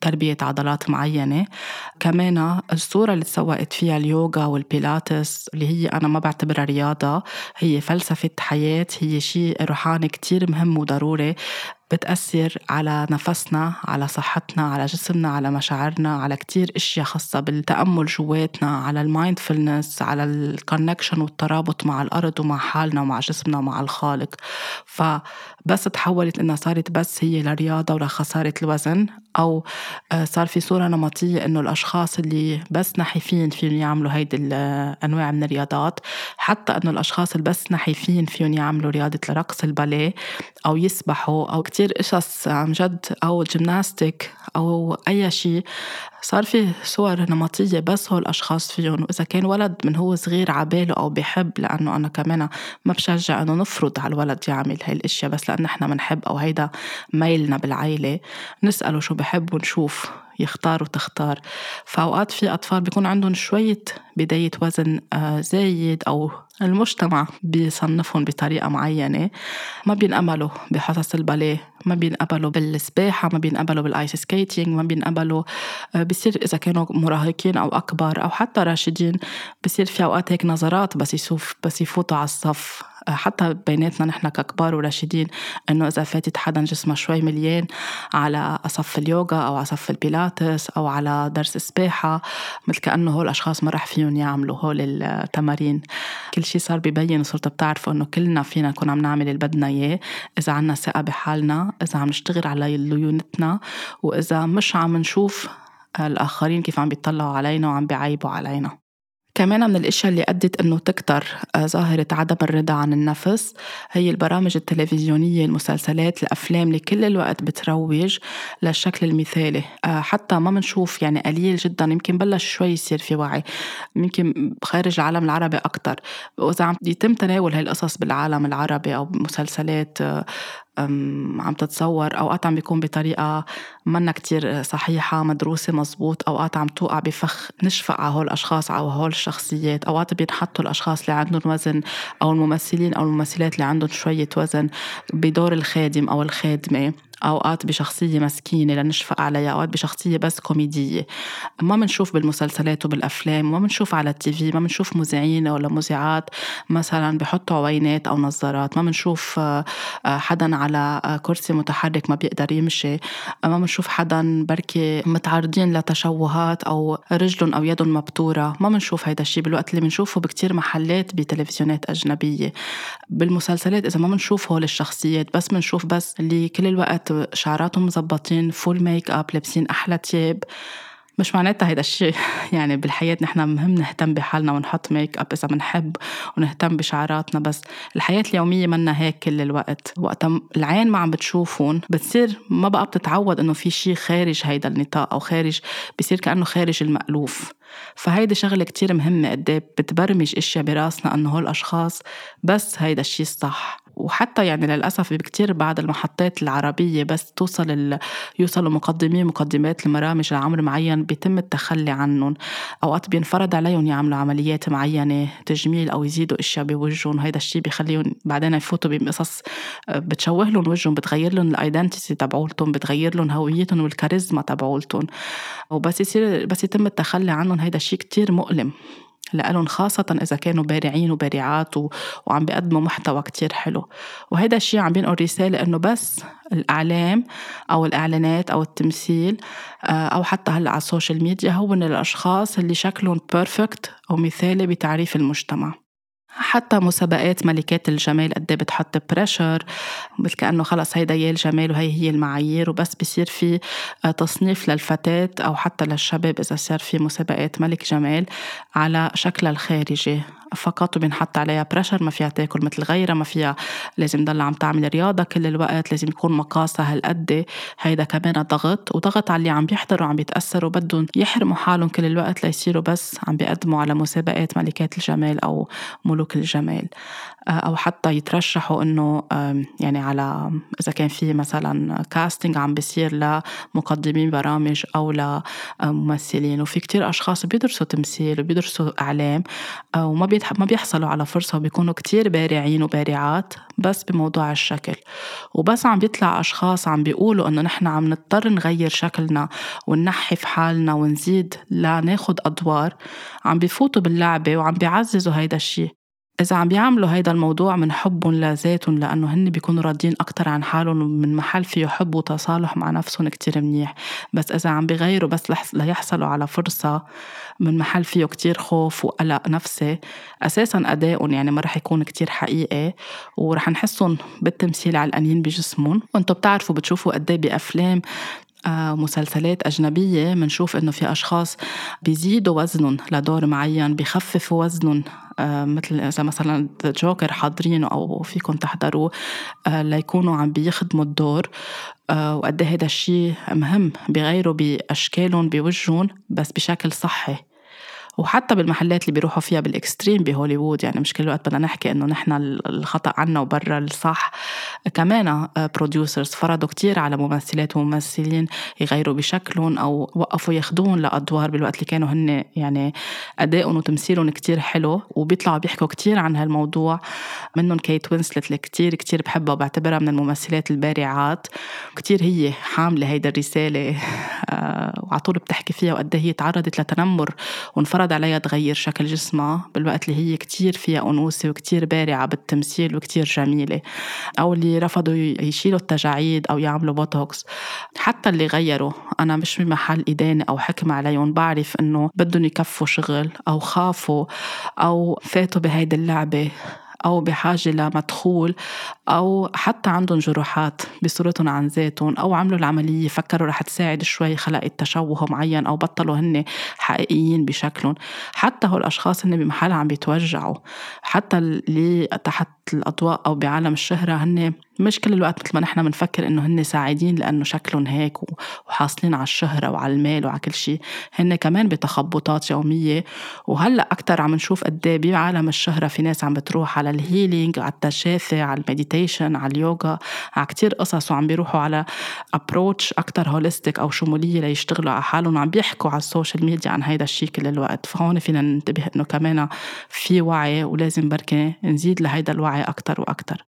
تربية عضلات معينة. كمان الصورة اللي تسوقت فيها اليوغا والبيلاتس اللي هي أنا ما بعتبرها رياضة هي فلسفة حياة هي شيء روحاني كتير مهم وضروري. بتأثر على نفسنا على صحتنا على جسمنا على مشاعرنا على كتير إشياء خاصة بالتأمل جواتنا على ال mindfulness على ال connection والترابط مع الأرض ومع حالنا ومع جسمنا ومع الخالق. فبس تحولت إنها صارت بس هي لرياضة ولخسارة الوزن أو آه، صار في صورة نمطية إنه الأشخاص اللي بس نحيفين فيهم يعملوا هيدي الأنواع من الرياضات. حتى إنه الأشخاص اللي بس نحيفين فيهم يعملوا رياضة الرقص الباليه أو يسبحوا أو كتير قصص عن جد أو جيمناستيك أو أي شيء صار في صور نمطية بس هو الأشخاص فيهم. وإذا كان ولد من هو صغير عباله أو بحب لأنه أنا كمان ما بشجع إنه نفرض على الولد يعمل هاي الأشياء بس لأن إحنا بنحب أو هيدا ميلنا بالعيلة نسأله شو بحب ونشوف يختار وتختار. فأوقات في أطفال بيكون عندهم شوية بداية وزن آه، زايد أو المجتمع بيصنفهم بطريقة معينة. ما بينقبلوا بحصص الباليه ما بينقبلوا بالسباحة ما بينقبلوا بال ice skating ما بينقبلوا آه، بصير إذا كانوا مراهقين أو أكبر أو حتى راشدين بصير في أوقات هيك نظرات بس يشوف بس يفوتوا على الصف. حتى بيناتنا نحن ككبار وراشدين إنه إذا فاتت حدا جسمه شوي مليان على صف اليوغا أو على صف البيلاتس أو على درس سباحة مثل كأنه هول الأشخاص ما رح فيهم يعملوا هول التمارين. كل شيء صار ببين وصرتوا بتعرفوا إنه كلنا فينا نكون عم نعمل اللي بدنا إياه إذا عنا ثقة بحالنا إذا عم نشتغل على ليونتنا وإذا مش عم نشوف الآخرين كيف عم بيطلعوا علينا وعم بيعيبوا علينا. كمان من الإشياء اللي أدت إنه تكتر آه، ظاهرة عدم الرضا عن النفس. هي البرامج التلفزيونية المسلسلات الأفلام اللي كل الوقت بتروج للشكل المثالي. آه، حتى ما بنشوف يعني قليل جدا يمكن بلش شوي يصير في وعي. يمكن خارج العالم العربي أكثر وإذا عم يتم تناول هاي القصص بالعالم العربي أو بمسلسلات آه، عم تتصور أوقات عم بيكون بطريقة منا كتير صحيحة مدروسة مزبوط. أوقات عم توقع بفخ نشفق على هول الأشخاص أو هول الشخصيات. أوقات بينحطوا الأشخاص اللي عندهم وزن أو الممثلين أو الممثلات اللي عندهم شوية وزن بدور الخادم أو الخادمة. أوقات بشخصية مسكينة لنشفق عليها أوقات بشخصية بس كوميدية. ما بنشوف بالمسلسلات وبالأفلام ما بنشوف على التيفي ما بنشوف مذيعين ولا مذيعات مثلا بحطوا عوينات أو نظارات ما بنشوف آه، حدا على كرسي متحرك ما بيقدر يمشي ما بنشوف حدا بركي متعرضين لتشوهات أو رجلهم أو يدهم مبتورة ما بنشوف هيدا الشيء بالوقت اللي بنشوفه بكتير محلات بتلفزيونات أجنبية. بالمسلسلات إذا ما بنشوف هول الشخصيات بس بنشوف بس اللي كل الوقت شعراتهم مزبطين full makeup لابسين أحلى تياب مش معناتها هيدا الشيء (laughs) يعني بالحياة نحن مهم نهتم بحالنا ونحط ميك اب إذا بنحب ونهتم بشعراتنا بس الحياة اليومية منا هيك كل الوقت. وقت العين ما عم بتشوفون بتصير ما بقى بتتعود إنه في شيء خارج هيدا النطاق أو خارج بصير كأنه خارج المألوف. فهيدي شغلة كتير مهمة قد بتبرمج إشياء براسنا إنه هول الأشخاص بس هيدا الشيء الصح. وحتى يعني للأسف بكتير بعد المحطات العربية بس توصل. يوصلوا مقدمين مقدمات لبرامج لعمر معين بيتم التخلي عنهم. أوقات بينفرض عليهم يعملوا عمليات معينة تجميل أو يزيدوا أشياء بوجههم. هيدا الشيء بيخليهم بعدين يفوتوا بقصص آه، بتشوه لهم وجههم بتغير لهم الايدنتيتي تبعولتهم بتغير لهم هويتهم والكاريزما تبعولتهم. وبس يصير بس يتم التخلي عنهم. هيدا الشيء كتير مؤلم. لألهم خاصة إذا كانوا بارعين وبارعات و... وعم بيقدموا محتوى كتير حلو. وهذا الشيء عم بينقل رسالة إنه بس الإعلام أو الإعلانات أو التمثيل آه، أو حتى هلأ على ال social media هو من الأشخاص اللي شكلهم perfect أو مثالي بتعريف المجتمع. حتى مسابقات ملكات الجمال قد بتحط pressure مثل كأنه خلص هيدا يا الجمال وهي هي المعايير وبس بصير في آه، تصنيف للفتاة أو حتى للشباب إذا صار في مسابقات ملك جمال على شكلها الخارجي. فقط وبينحط عليها pressure ما فيها تاكل مثل غيرها ما فيها لازم تضل عم تعمل رياضة كل الوقت لازم يكون مقاسها هالقد. هيدا كمان ضغط وضغط على اللي عم بيحضروا عم بيتأثروا بدهم يحرموا حالهم كل الوقت ليصيروا بس عم بيقدموا على مسابقات ملكات الجمال أو ملوك الجمال. آه، أو حتى يترشحوا إنه يعني على إذا كان في مثلا كاستنج عم بيصير لمقدمين برامج أو لممثلين وفي كتير أشخاص بيدرسوا تمثيل وبيدرسوا إعلام آه، وما ما بيحصلوا على فرصة وبيكونوا كتير بارعين وبارعات بس بموضوع الشكل. وبس عم بيطلع أشخاص عم بيقولوا إنه نحن عم نضطر نغير شكلنا وننحي في حالنا ونزيد لناخد أدوار عم بيفوتوا باللعبة وعم بيعززوا هيدا الشي. إذا عم بيعملوا هيدا الموضوع من حبهم لذاتهم لأنه هن بيكونوا راضيين أكتر عن حالهم من محل فيه حب وتصالح مع نفسهم كتير منيح. بس إذا عم بيغيروا بس ليحصلوا على فرصة من محل فيه كتير خوف وقلق نفسي أساسا أدائهم يعني ما رح يكون كتير حقيقي ورح نحسهم بالتمثيل علقانين بجسمهم. وأنتم بتعرفوا بتشوفوا قد إيه بأفلام آه، مسلسلات أجنبية منشوف إنه في أشخاص بيزيدوا وزنهم لدور معين بيخففوا وزنهم مثل إذا مثلا جوكر حاضرينه أو فيكم تحضروه آه، ليكونوا عم بيخدموا الدور وقد هذا الشيء مهم بغيروا بأشكالهم بوجههم بس بشكل صحي. وحتى بالمحلات اللي بيروحوا فيها بالإكستريم بهوليوود يعني مش كل الوقت بدنا نحكي إنه نحن الخطأ عنا وبرا الصح. كمان producers فرضوا كتير على ممثلات وممثلين يغيروا بشكلهم أو وقفوا ياخدوهن لأدوار بالوقت اللي كانوا هن يعني أدائهم وتمثيلهم كتير حلو وبيطلعوا بيحكوا كتير عن هالموضوع. منهم كيت وينسلت اللي كتير كتير بحبها وبعتبرها من الممثلات البارعات. كتير هي حاملة هيدا الرسالة (laughs) آه، وعلى طول بتحكي فيها وقد إيه هي تعرضت لتنمر وانفرض فرض عليها تغير شكل جسمها بالوقت اللي هي كتير فيها أنوثة وكتير بارعة بالتمثيل وكتير جميلة. أو اللي رفضوا يشيلوا التجاعيد أو يعملوا بوتوكس. حتى اللي غيروا أنا مش بمحل إدانة أو حكم عليهم بعرف إنه بدهم يكفوا شغل أو خافوا أو فاتوا بهيدي اللعبة. أو بحاجة لمدخول أو حتى عندهم جروحات بصورتهم عن ذاتهم أو عملوا العملية فكروا رح تساعد شوي خلقت تشوه معين أو بطلوا هن حقيقيين بشكلهم. حتى هول الأشخاص هن بمحل عم بيتوجعوا. حتى اللي تحت الأضواء أو بعالم الشهرة هن مش كل الوقت مثل ما نحن بنفكر إنه هن سعيدين لأنه شكلهم هيك وحاصلين على الشهرة وعلى المال وعلى كل شيء هن كمان بتخبطات يومية. وهلا أكثر عم نشوف قد إيه بعالم الشهرة في ناس عم بتروح على ال healing على التشافي على ال meditation على اليوغا على كتير قصص. وعم بيروحوا على approach أكثر holistic أو شمولية ليشتغلوا على حالهم. وعم بيحكوا على ال social media عن هيدا الشيء كل الوقت. فهون فينا ننتبه إنه كمان في وعي ولازم بركي نزيد لهيدا الوعي أكثر وأكثر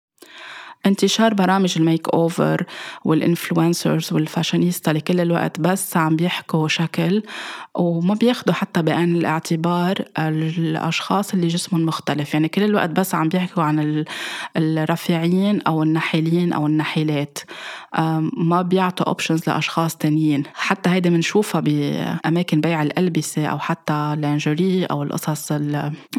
انتشار برامج ال makeover وال influencers وال fashionista اللي كل الوقت بس عم بيحكوا شكل وما بياخدوا حتى بعين الاعتبار الأشخاص اللي جسمهم مختلف. يعني كل الوقت بس عم بيحكوا عن الرفيعين أو النحيلين أو النحيلات ما بيعطوا options لأشخاص تانيين. حتى هيدي بنشوفها بأماكن بيع الألبسة أو حتى لانجري أو القصص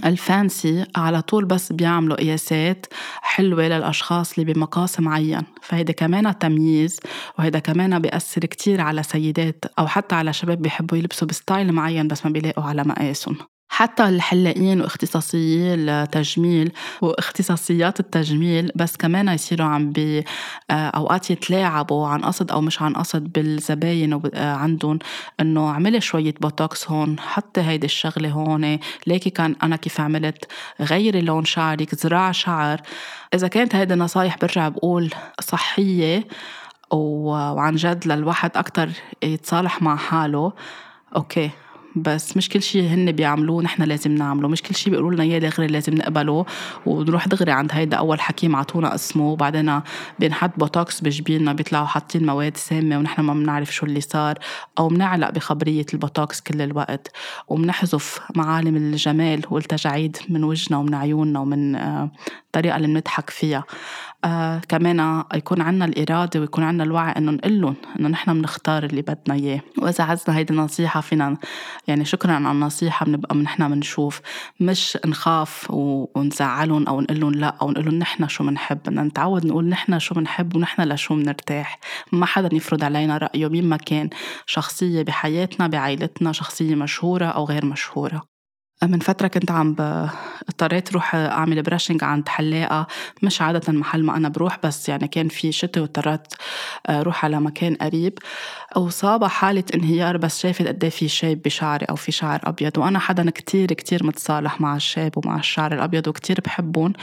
ال fancy. على طول بس بيعملوا قياسات حلوة للأشخاص اللي بمقاس معين فهيدا كمان تمييز وهيدا كمان بيأثر كتير على سيدات أو حتى على شباب بيحبوا يلبسوا ب style معين بس ما بيلاقوا على مقاسهم. حتى الحلاقين واختصاصيي التجميل واختصاصيات التجميل بس كمان يصيروا عم بي آه، أوقات يتلاعبوا عن قصد أو مش عن قصد بالزباين آه، عندهم إنه عملي شوية بوتوكس هون حطي هيدي الشغلة هون ليكي كان أنا كيف عملت غيري لون شعرك زرع شعر. إذا كانت هيدي النصايح برجع بقول صحية وعن جد للواحد أكتر يتصالح مع حاله. أوكي. بس مش كل شيء هن بيعملوه نحن لازم نعمله. مش كل شيء بيقولوا لنا اياه دغري لازم نقبله. ونروح دغري عند هيدا أول حكيم عطونا اسمه. وبعدين بينحط بوتوكس بجبيننا بيطلعوا حاطين مواد سامة ونحن ما بنعرف شو اللي صار. أو بنعلق بخبرية البوتوكس كل الوقت. وبنحذف معالم الجمال والتجاعيد من وجهنا ومن عيوننا ومن آه، الطريقة اللي بنضحك فيها. آه كمان يكون عنا الإرادة ويكون عنا الوعي إنه نقول لهم إنه نحن بنختار اللي بدنا إياه. وإذا عزنا هيدي النصيحة فينا يعني شكرا على النصيحة بنبقى نحن بنشوف مش نخاف ونزعلهم أو نقول لهم لا أو نقول لهم نحن شو بنحب بدنا نتعود نقول نحن شو بنحب ونحن لشو بنرتاح ما حدا يفرض علينا رأيه مين ما كان. شخصية بحياتنا بعائلتنا شخصية مشهورة أو غير مشهورة. من فترة كنت عم. اضطريت روح أعمل براشنج عند حلاقة مش عادة محل ما أنا بروح بس يعني كان في شتاء واضطريت أروح على مكان قريب. وصابة حالة انهيار بس شافت قد إيه في شيب بشعري أو في شعر أبيض. وأنا حدا كتير كتير متصالح مع الشيب ومع الشعر الأبيض وكتير بحبهم.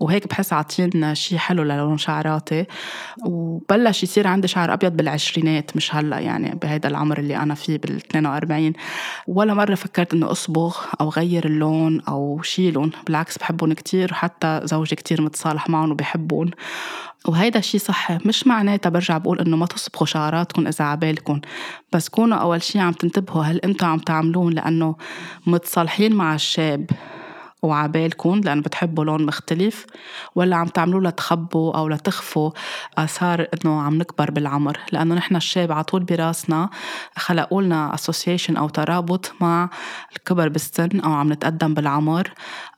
وهيك بحس عاطين شي حلو للون شعراتي. وبلش يصير عندي شعر أبيض بالعشرينات مش هلأ يعني بهيدا العمر اللي أنا فيه بال 42 ولا مرة فكرت إنه أصبغ أو غير اللون أو شيلهم بالعكس بحبهم كتير وحتى زوجي كتير متصالح معهم وبحبهم. وهيدا الشي صح مش معناتها برجع بقول إنه ما تصبغوا شعراتكم إذا عبالكم بس كونوا أول شي عم تنتبهوا هل أنتم عم تعملون لأنه متصالحين مع الشاب. وعبالكم لأنه بتحبوا لون مختلف ولا عم تعملوا لتخبوا أو لتخفوا آثار إنه عم نكبر بالعمر. لأنه نحن الشاب على طول براسنا خلقوا لنا اسوسيشن أو ترابط مع الكبر بالسن أو عم نتقدم بالعمر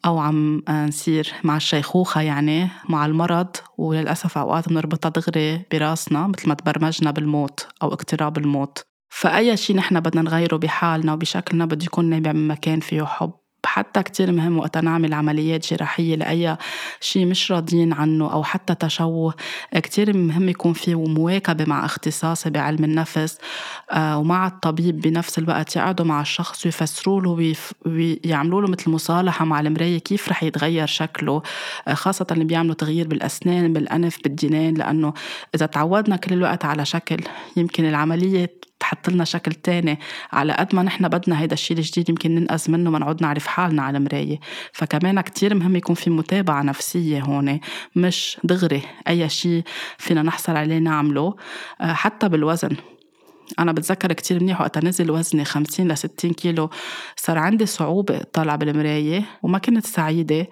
أو عم نصير مع الشيخوخة يعني مع المرض. وللأسف أوقات بنربطها دغري براسنا مثل ما تبرمجنا بالموت أو اقتراب الموت. فأي شيء نحن بدنا نغيره بحالنا وبشكلنا بده يكون نابع من مكان فيه حب. حتى كتير مهم وقت نعمل عمليات جراحية لأي شيء مش راضيين عنه أو حتى تشوه كتير مهم يكون في مواكبة مع اختصاصي بعلم النفس آه، ومع الطبيب بنفس الوقت يقعدوا مع الشخص ويفسروا له ويعملوا له مثل مصالحة مع المراية كيف رح يتغير شكله آه، خاصة اللي بيعملوا تغيير بالأسنان بالأنف بالدينين لأنه إذا تعودنا كل الوقت على شكل يمكن العملية تحط لنا شكل تاني على قد ما نحن بدنا هيدا الشيء الجديد يمكن ننقذ منه ما نعود نعرف حالنا على المراية فكمان كتير مهم يكون في متابعة نفسية هون مش دغري أي شيء فينا نحصل عليه نعمله آه، حتى بالوزن. أنا بتذكر كتير منيح وقت نزل وزني 50 ل 60 كيلو صار عندي صعوبة أطلع بالمراية وما كنت سعيدة.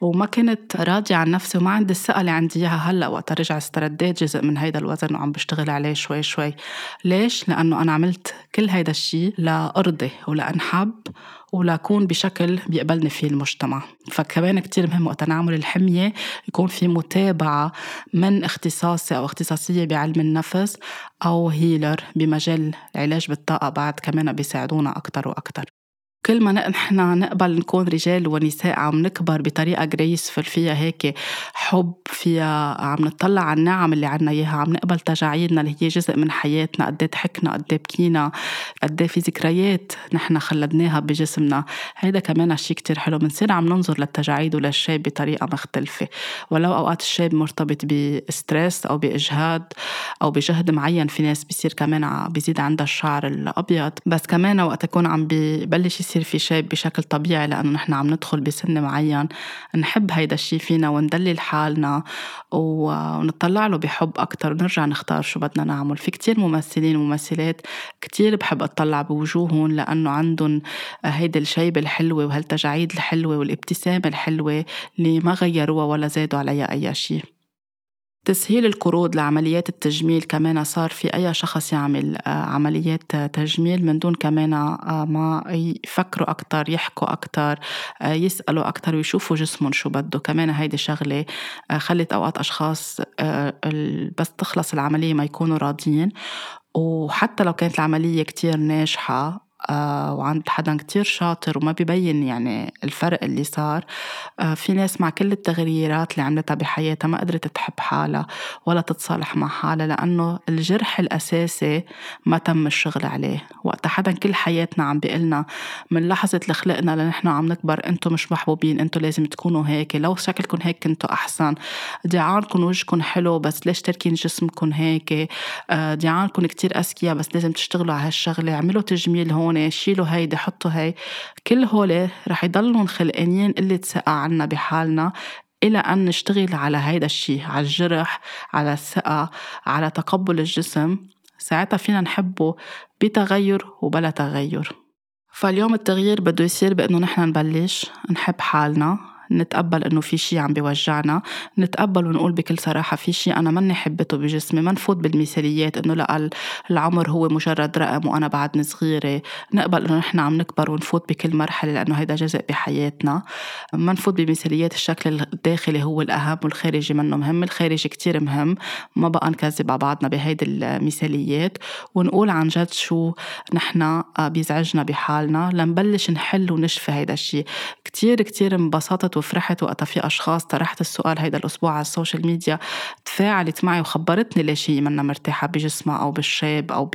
وما كنت راضية عن نفسي وما عندي الثقة اللي عندي إياها هلأ وقت رجع استرديت جزء من هيدا الوزن وعم بشتغل عليه شوي شوي. ليش؟ لأنه أنا عملت كل هيدا الشيء لأرضي ولأنحب ولأكون بشكل بيقبلني فيه المجتمع. فكمان كتير مهم وقت نعمل الحمية يكون في متابعة من اختصاصي أو اختصاصية بعلم النفس أو هيلر بمجال العلاج بالطاقة بعد كمان بيساعدونا أكتر وأكتر. كل ما نحن نقبل نكون رجال ونساء عم نكبر بطريقة جريسفل فيها هيك حب فيها عم نطلع على النعم اللي عنا إياها عم نقبل تجاعيدنا اللي هي جزء من حياتنا قد ضحكنا قد بكينا قد في ذكريات نحن خلدناها بجسمنا. هيدا كمان شيء كتير حلو بنصير عم ننظر للتجاعيد وللشاب بطريقة مختلفة. ولو أوقات الشاب مرتبط ب stress أو بإجهاد أو بجهد معين في ناس بيصير كمان بيزيد عندها الشعر الأبيض. بس كمان وقت يكون عم ببلش يصير يصير في شيب بشكل طبيعي لأنه نحن عم ندخل بسن معين. نحب هيدا الشي فينا وندلل حالنا ونطلع له بحب أكتر. ونرجع نختار شو بدنا نعمل. في كتير ممثلين وممثلات كتير بحب أطلع بوجوههم لأنه عندهم هيدي الشيبة الحلوة وهالتجاعيد الحلوة والابتسامة الحلوة اللي ما غيروها ولا زادوا عليها أي شي تسهيل القروض لعمليات التجميل كمان صار في أي شخص يعمل آه، عمليات تجميل من دون كمان آه، ما يفكروا أكتر يحكوا أكتر آه، يسألوا أكتر ويشوفوا جسمهم شو بده. كمان هيدي شغلة خلت أوقات أشخاص بس تخلص العملية ما يكونوا راضيين. وحتى لو كانت العملية كتير ناجحة آه، وعند حدا كتير شاطر وما ببين يعني الفرق اللي صار. آه، في ناس مع كل التغييرات اللي عملتها بحياتها ما قدرت تحب حالها ولا تتصالح مع حالها لأنه الجرح الأساسي ما تم الشغل عليه. وقت حدا كل حياتنا عم بيقلنا من لحظة اللي خلقنا لنحن عم نكبر أنتم مش محبوبين أنتم لازم تكونوا هيك. لو شكلكم هيك كنتوا أحسن. دعانكم وجهكم حلو بس ليش تركين جسمكم هيك؟ آه، دعانكم كتير أذكياء بس لازم تشتغلوا على هالشغلة. اعملوا تجميل هون. هون شيلوا هيدي حطوا هي. كل هول رح يضلون خلقانين اللي تسقى عنا بحالنا إلى أن نشتغل على هيدا الشي على الجرح على الثقة على تقبل الجسم. ساعتها فينا نحبه بتغير وبلا تغير. فاليوم التغيير بده يصير بأنه نحن نبلش نحب حالنا. نتقبل إنه في شيء عم بيوجعنا نتقبل ونقول بكل صراحة في شيء أنا ماني حبته بجسمي ما نفوت بالمثاليات إنه لا العمر هو مجرد رقم وأنا بعدني صغيرة. نقبل إنه نحن عم نكبر ونفوت بكل مرحلة لأنه هيدا جزء بحياتنا. ما نفوت بمثاليات الشكل الداخلي هو الأهم والخارجي منه مهم الخارجي كتير مهم. ما بقى نكذب على بعضنا بهيدي المثاليات. ونقول عن جد شو نحن بيزعجنا بحالنا. لنبلش نحل ونشفي هيدا الشيء كتير كتير انبسطت وفرحت وقتها في أشخاص طرحت السؤال هيدا الأسبوع على ال social media تفاعلت معي وخبرتني ليش هي منا مرتاحة بجسمها أو بالشيب أو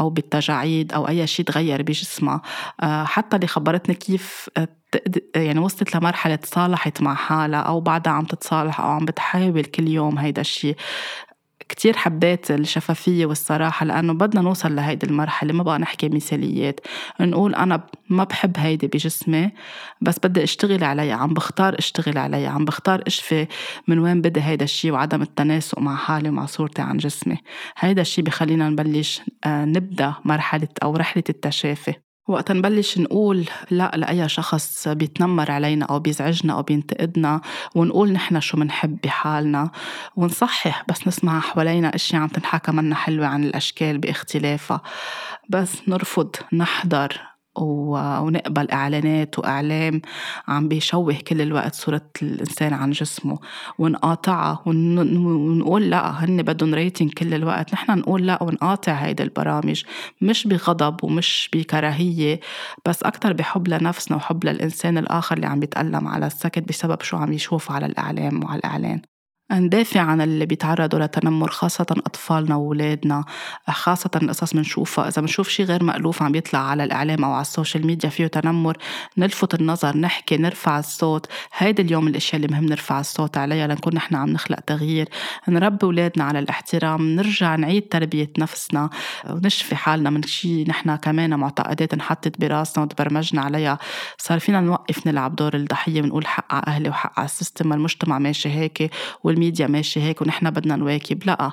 أو بالتجاعيد أو أي شيء تغير بجسمها. آه، حتى اللي خبرتني كيف آه، يعني وصلت لمرحلة تصالحت مع حالها أو بعدها عم تتصالح أو عم بتحاول كل يوم هيدا الشيء. كتير حبيت الشفافية والصراحة لأنه بدنا نوصل لهيدي المرحلة ما بقى نحكي مثاليات. نقول أنا ما بحب هيدي بجسمي بس بدي أشتغل عليها عم بختار أشتغل عليها عم بختار أشفي من وين بدي هيدا الشيء وعدم التناسق مع حالي ومع صورتي عن جسمي. هيدا الشيء بخلينا نبلش آه، نبدأ مرحلة أو رحلة التشافي. وقت نبلش نقول لا لأي شخص بيتنمر علينا أو بيزعجنا أو بينتقدنا ونقول نحن شو منحب بحالنا ونصحح بس نسمع حوالينا أشياء عم تنحكى منا حلوة عن الأشكال بإختلافها. بس نرفض نحضر ونقبل إعلانات وإعلام. عم بيشوه كل الوقت صورة الإنسان عن جسمه. ونقاطعها ونقول لأ هن بدهم rating كل الوقت. نحن نقول لأ ونقاطع هيدي البرامج. مش بغضب ومش بكراهية بس أكتر بحب لنفسنا وحب للإنسان الآخر اللي عم بيتألم على السكت بسبب شو عم يشوف على الإعلام وعلى الإعلان. ندافع عن اللي بيتعرضوا لتنمر خاصة أطفالنا وولادنا خاصة القصص بنشوفها. إذا بنشوف شيء غير مألوف عم بيطلع على الإعلام أو على ال social media فيه تنمر نلفت النظر نحكي نرفع الصوت. هيدا اليوم الأشياء اللي مهم نرفع الصوت عليها لنكون نحن عم نخلق تغيير. نربي ولادنا على الاحترام نرجع نعيد تربية نفسنا ونشفي حالنا من شيء نحن كمان معتقدات انحطت براسنا وتبرمجنا عليها. صار فينا نوقف نلعب دور الضحية ونقول حق على أهلي وحق على ال system المجتمع ماشي هيك والميديا ماشي هيك ونحن بدنا نواكب لا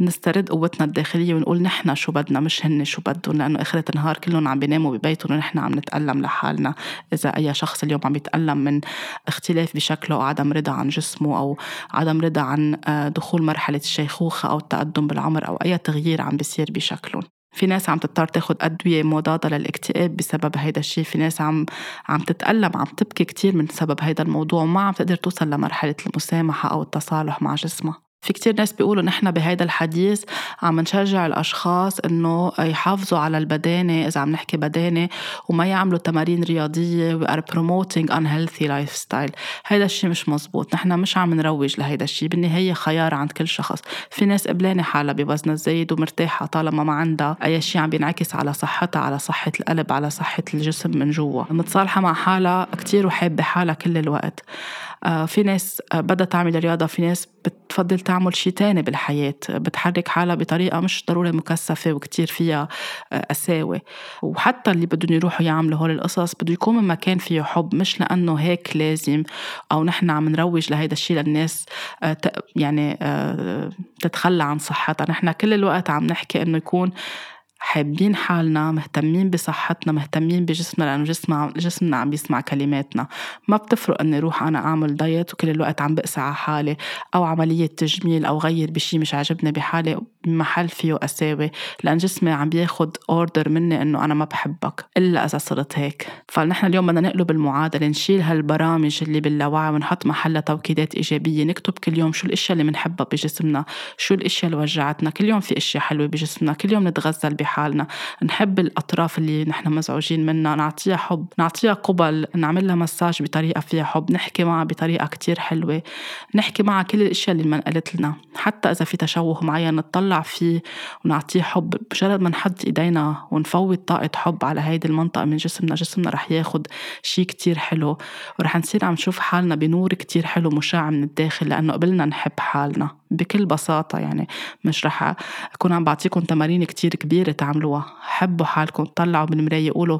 نسترد قوتنا الداخلية ونقول نحن شو بدنا مش هن شو بدهم لأنه آخرة النهار كلهم عم بيناموا ببيتهم ونحن عم نتألم لحالنا. إذا أي شخص اليوم عم يتألم من اختلاف بشكله أو عدم رضا عن جسمه أو عدم رضا عن آه، دخول مرحلة الشيخوخة أو التقدم بالعمر أو أي تغيير عم بيصير بشكلهم. في ناس عم تضطر تاخد أدوية مضادة للاكتئاب بسبب هيدا الشيء في ناس عم عم تتألم عم تبكي كتير من سبب هيدا الموضوع وما عم تقدر توصل لمرحلة المسامحة أو التصالح مع جسمها. في كتير ناس بيقولوا نحن بهيدا الحديث عم نشجع الأشخاص إنه يحافظوا على البدانة إذا عم نحكي بدانة وما يعملوا تمارين رياضية we are promoting unhealthy lifestyle. هيدا الشيء مش مزبوط. نحن مش عم نروج لهيدا الشيء بالنهاية خيار عند كل شخص. في ناس قبلانة حالها بوزن الزايد ومرتاحة طالما ما عندها أي شيء عم بينعكس على صحتها على صحة القلب على صحة الجسم من جوا. متصالحة مع حالها كتير وحابة حالها كل الوقت. آه، في ناس آه، بدها تعمل رياضة في ناس بتفضل تعمل شيء تاني بالحياة بتحرك حالها بطريقة مش ضروري مكثفة وكتير فيها آه، قساوة وحتى اللي بدهم يروحوا يعملوا هول القصص بده يكون من مكان فيه حب مش لأنه هيك لازم أو نحن عم نروج لهيدا الشيء للناس يعني تتخلى عن صحتها. نحن كل الوقت عم نحكي إنه يكون حابين حالنا مهتمين بصحتنا مهتمين بجسمنا لأنه جسمنا جسمنا عم بيسمع كلماتنا. ما بتفرق إني روح أنا أعمل دايت وكل الوقت عم بقسى على حالي أو عملية تجميل أو غير بشي مش عاجبني بحالي. بمحل فيه قساوة لأن جسمي عم بياخد أوردر مني إنه أنا ما بحبك إلا إذا صرت هيك. فنحن اليوم بدنا نقلب المعادلة نشيل هالبرامج اللي باللاوعي ونحط محلها توكيدات إيجابية نكتب كل يوم شو الأشياء اللي بنحبها بجسمنا شو الأشياء اللي وجعتنا كل يوم في أشياء حلوة بجسمنا كل يوم نتغزل بحالنا. حالنا نحب الأطراف اللي نحن مزعوجين منها نعطيها حب نعطيها قبل نعمل لها مساج بطريقة فيها حب نحكي معها بطريقة كتير حلوة نحكي معها كل الأشياء اللي منقلت لنا. حتى إذا في تشوه معين نطلع فيه ونعطيه حب. مجرد ما نحط إيدينا ونفوت طاقة حب على هيدي المنطقة من جسمنا جسمنا رح ياخد شي كتير حلو. ورح نصير عم نشوف حالنا بنور كتير حلو مشاع من الداخل لأنه قبلنا نحب حالنا بكل بساطة. يعني مش رح أكون عم بعطيكم تمارين كتير كبيرة تعملوها. حبوا حالكم طلعوا بالمراية قولوا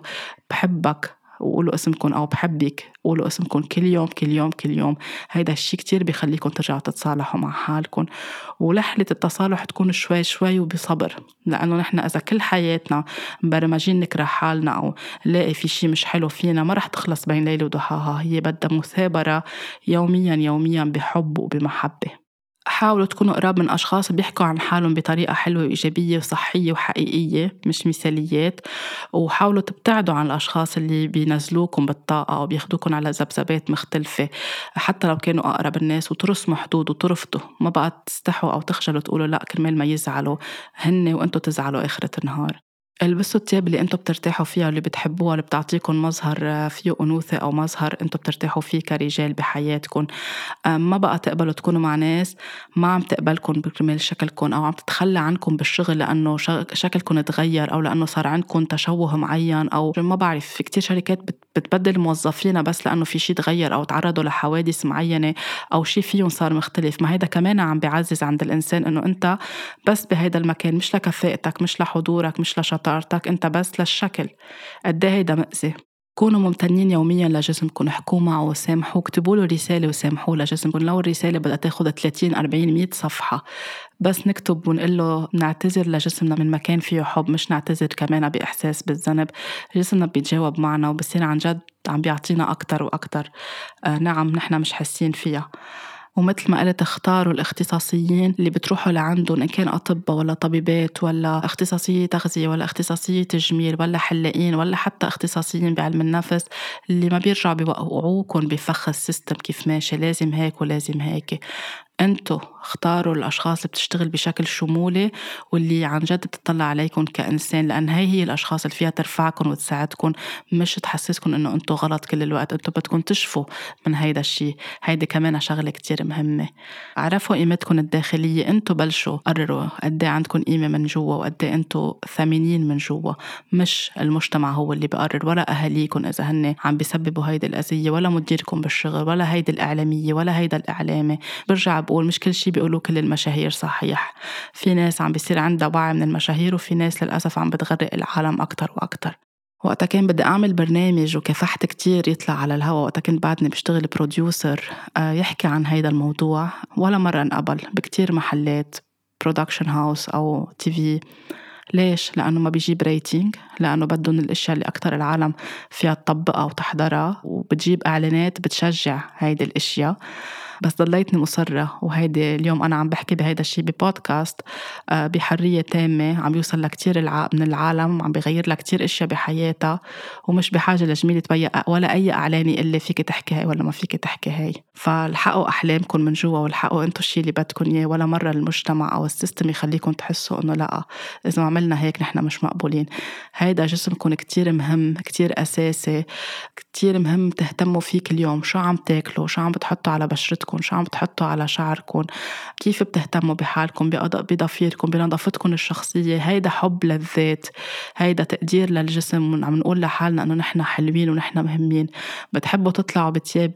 بحبك. وقولوا اسمكم أو بحبك قولوا اسمكم كل يوم كل يوم كل يوم. هيدا الشيء كتير بيخليكم ترجعوا تتصالحوا مع حالكم ورحلة التصالح تكون شوي شوي وبصبر لأنه نحن إذا كل حياتنا مبرمجين نكره حالنا أو نلاقي في شيء مش حلو فينا ما رح تخلص بين ليلة وضحاها. هي بدها مثابرة يوميا يوميا بحب وبمحبة. حاولوا تكونوا قراب من أشخاص بيحكوا عن حالهم بطريقة حلوة وإيجابية وصحية وحقيقية مش مثاليات. وحاولوا تبتعدوا عن الأشخاص اللي بينزلوكم بالطاقة أو بياخدوكم على ذبذبات مختلفة حتى لو كانوا أقرب الناس وترسموا حدود وترفضوا ما بقى تستحوا أو تخجلوا تقولوا لأ كرمال ما يزعلوا هن وأنتوا تزعلوا آخرة النهار. البسوا التياب اللي أنتم بترتاحوا فيها واللي بتحبوها اللي بتعطيكم مظهر آه، فيه أنوثة أو مظهر أنتم بترتاحوا فيه كرجال بحياتكم ما بقى تقبلوا تكونوا مع ناس ما عم تقبلكم بكرمال شكلكم أو عم تتخلى عنكم بالشغل لأنه شكلكم تغير أو لأنه صار عندكم تشوه معين أو ما بعرف في كتير شركات بتبدل موظفينها بس لأنه في شيء تغير أو تعرضوا لحوادث معينة أو شيء فيهم صار مختلف. ما هيدا كمان عم بيعزز عند الإنسان إنه أنت بس بهيدا المكان مش لكفاءتك مش لحضورك مش لشطارتك. شطارتك أنت بس للشكل. قد إيه هيدا مأذي؟ كونوا ممتنين يوميا لجسمكم احكوا معه وسامحوه اكتبوا له رسالة وسامحوه لجسمكم. لو الرسالة بدها تاخذ 30 40 100 صفحة بس نكتب ونقول له نعتذر لجسمنا من مكان فيه حب مش نعتذر كمان بإحساس بالذنب. جسمنا بيتجاوب معنا وبصير عن جد عم بيعطينا أكثر وأكثر آه نعم نحن مش حاسين فيها. ومثل ما قلت اختاروا الاختصاصيين اللي بتروحوا لعندهم إن كان أطباء ولا طبيبات ولا اختصاصية تغذية ولا اختصاصية تجميل ولا حلاقين ولا حتى اختصاصيين بعلم النفس اللي ما بيرجعوا بيوقعوكم بفخ السيستم كيف ماشي لازم هيك ولازم هيك. انتو اختاروا الأشخاص اللي بتشتغل بشكل شمولي واللي عن جد بتطلع عليكم كإنسان لأن هي هي الأشخاص اللي فيها ترفعكم وتساعدكم مش تحسسكم إنه انتو غلط كل الوقت انتو بدكم تشفوا من هيدا الشيء هيدي كمان شغلة كتير مهمة. عرفوا قيمتكم الداخلية انتو بلشوا قرروا قد إيه عندكم قيمة من جوا وقد إيه انتو ثمينين من جوا. مش المجتمع هو اللي بقرر ولا اهاليكم إذا هن عم بيسببوا هيدي الأذية ولا مديركم بالشغل ولا هيدي الإعلامية ولا هيدا الإعلامي. برجع بقول مش كل شيء بيقولوه كل المشاهير صحيح. في ناس عم بيصير عندها وعي من المشاهير وفي ناس للأسف عم بتغرق العالم أكتر وأكتر. وقتها كان بدي أعمل برنامج وكافحت كتير يطلع على الهواء وقتها كنت بعدني بشتغل producer آه، يحكي عن هيدا الموضوع ولا مرة انقبل بكتير محلات production house أو TV ليش؟ لأنه ما بيجيب rating لأنه بدهم الأشياء اللي أكتر العالم فيها تطبقها وتحضرها وبتجيب إعلانات بتشجع هيدي الأشياء. بس ضليتني مصرة وهيدي اليوم أنا عم بحكي بهيدا الشيء ببودكاست آه، بحرية تامة عم يوصل لكتير من العالم عم بغير لها كتير أشياء بحياتها ومش بحاجة لجميلة تبيق ولا أي إعلان يقول لي فيك تحكي هاي ولا ما فيك تحكي هاي. فالحقوا أحلامكم من جوا والحقوا أنتوا الشيء اللي بدكم إياه ولا مرة المجتمع أو السيستم يخليكم تحسوا إنه لأ إذا ما عملنا هيك نحن مش مقبولين. هيدا جسمكم كتير مهم كتير أساسي كتير مهم تهتموا فيه كل يوم شو عم تاكلوا شو عم بتحطوا على بشرتكم حياتكم شو عم بتحطوا على شعركم؟ كيف بتهتموا بحالكم بضفيركم بنظافتكم الشخصية؟ هيدا حب للذات هيدا تقدير للجسم عم نقول لحالنا إنه نحن حلوين ونحن مهمين. بتحبوا تطلعوا بتياب؟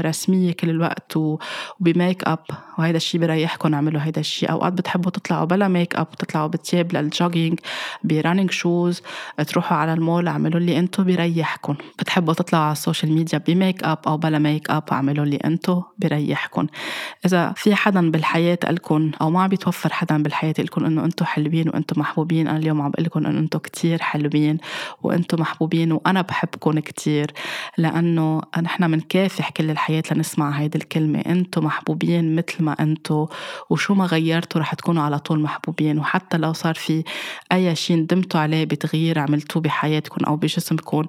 رسمية كل الوقت وبميك أب. وهيدا الشيء بريحكم اعملوا هيدا الشيء أوقات بتحبوا تطلعوا بلا ميك أب تطلعوا بتياب لل jogging ب running shoes تروحوا على المول اعملوا اللي انتو بريحكم بتحبوا تطلعوا على ال social media بميك أب أو بلا ميك أب اعملوا اللي انتو بريحكم إذا في حدا بالحياة لكم أو ما عم بيتوفر حدا بالحياة لكم إنه انتو حلوين وانتو محبوبين أنا اليوم عم بقول لكم إنه انتو كتير حلوين وانتو محبوبين وأنا بحبكم كتير. لأنه نحن بنكافح كل الحياة لنسمع هيدي الكلمة. انتو محبوبين مثل ما انتو وشو ما غيرتوا رح تكونوا على طول محبوبين. وحتى لو صار في أي شيء ندمتوا عليه بتغيير عملتوه بحياتكم أو بجسمكم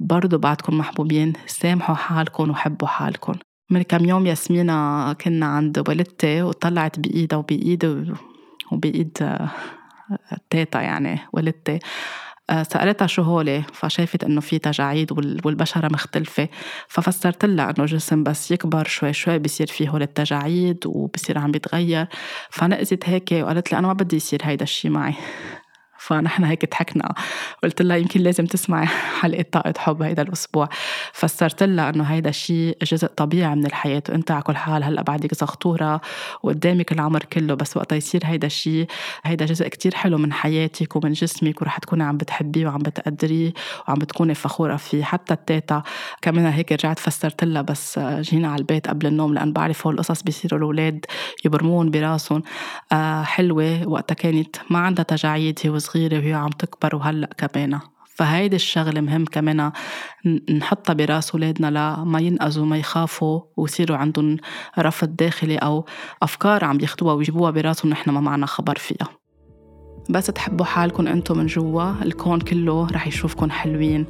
برضو بعدكم محبوبين. سامحوا حالكم وحبوا حالكم. من كم يوم ياسمينة كنا عند والدتي وطلعت بإيدها وبإيد وبإيد تيتا يعني والدتي. آه، سألتها شو هولي فشافت إنه في تجاعيد والبشرة مختلفة. ففسرت لها إنه الجسم بس يكبر شوي شوي بصير فيه هول التجاعيد وبصير عم بيتغير فنقزت هيك وقالت لي أنا ما بدي يصير هيدا الشي معي. فنحن هيك ضحكنا. قلت لها يمكن لازم تسمعي حلقة طاقة حب هيدا الأسبوع. فسرت لها إنه هيدا الشيء جزء طبيعي من الحياة. وأنت على كل حال هلأ بعدك زغطورة وقدامك العمر كله بس وقت يصير هيدا الشيء هيدا جزء كتير حلو من حياتك ومن جسمك ورح تكوني عم بتحبيه وعم بتقدريه وعم بتكوني فخورة فيه حتى التيتا. كمان هيك رجعت فسرت لها بس جينا على البيت قبل النوم لأن بعرف هول القصص بيصيروا الأولاد يبرمون براسهم. آه حلوة وقتها كانت ما عندها تجاعيد هي وصغيرة وهي عم تكبر وهلأ كمان. فهيدي الشغلة مهم كمان نحطها براس ولادنا لما ينقذوا ما يخافوا ويصيروا عندهم رفض داخلي أو أفكار عم ياخدوها ويجيبوها براسهم نحن ما معنا خبر فيها. بس تحبوا حالكم أنتم من جوا الكون كله رح يشوفكم حلوين.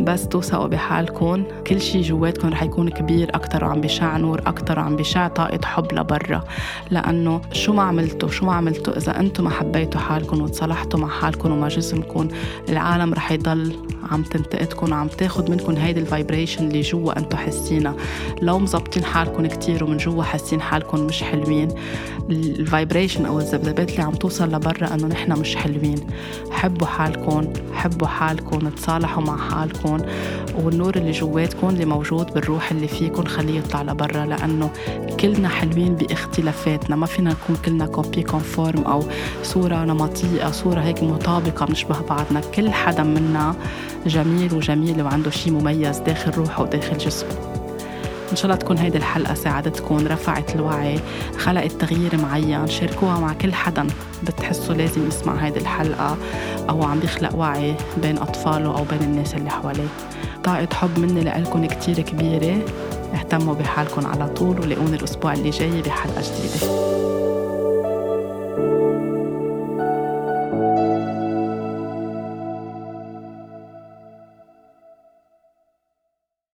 بس توثقوا بحالكم كل شي جواتكم رح يكون كبير أكثر وعم بيشع نور أكثر وعم بيشع طاقة حب لبرا. لأنه شو ما عملتوا شو ما عملتوا إذا أنتم ما حبيتوا حالكم وتصالحتوا مع حالكم ومع جسمكم العالم رح يضل عم تنتقدكم وعم تاخد منكم هيدي ال vibration اللي جوا أنتم حاسينها لو مزبطين حالكم كتير ومن جوا حاسين حالكم مش حلوين ال vibration أو الذبذبات اللي عم توصل لبرا إنه نحن مش حلوين. حبوا حالكم حبوا حالكم تصالحوا مع حالكم والنور اللي جواتكم اللي موجود بالروح اللي فيكم خليه يطلع لبرا لأنه كلنا حلوين باختلافاتنا. ما فينا نكون كلنا copie conforme أو صورة نمطية صورة هيك مطابقة بنشبه بعضنا. كل حدا منا جميل وجميل وعنده شيء مميز داخل روحه وداخل جسمه. إن شاء الله تكون هيدي الحلقة ساعدتكم رفعت الوعي خلقت تغيير معين شاركوها مع كل حدا بتحسوا لازم يسمع هيدي الحلقة أو عم بيخلق وعي بين أطفاله أو بين الناس اللي حواليه. طاقة حب مني لإلكم كتير كبيرة اهتموا بحالكم على طول ولاقوني الأسبوع اللي جاي بحلقة جديدة.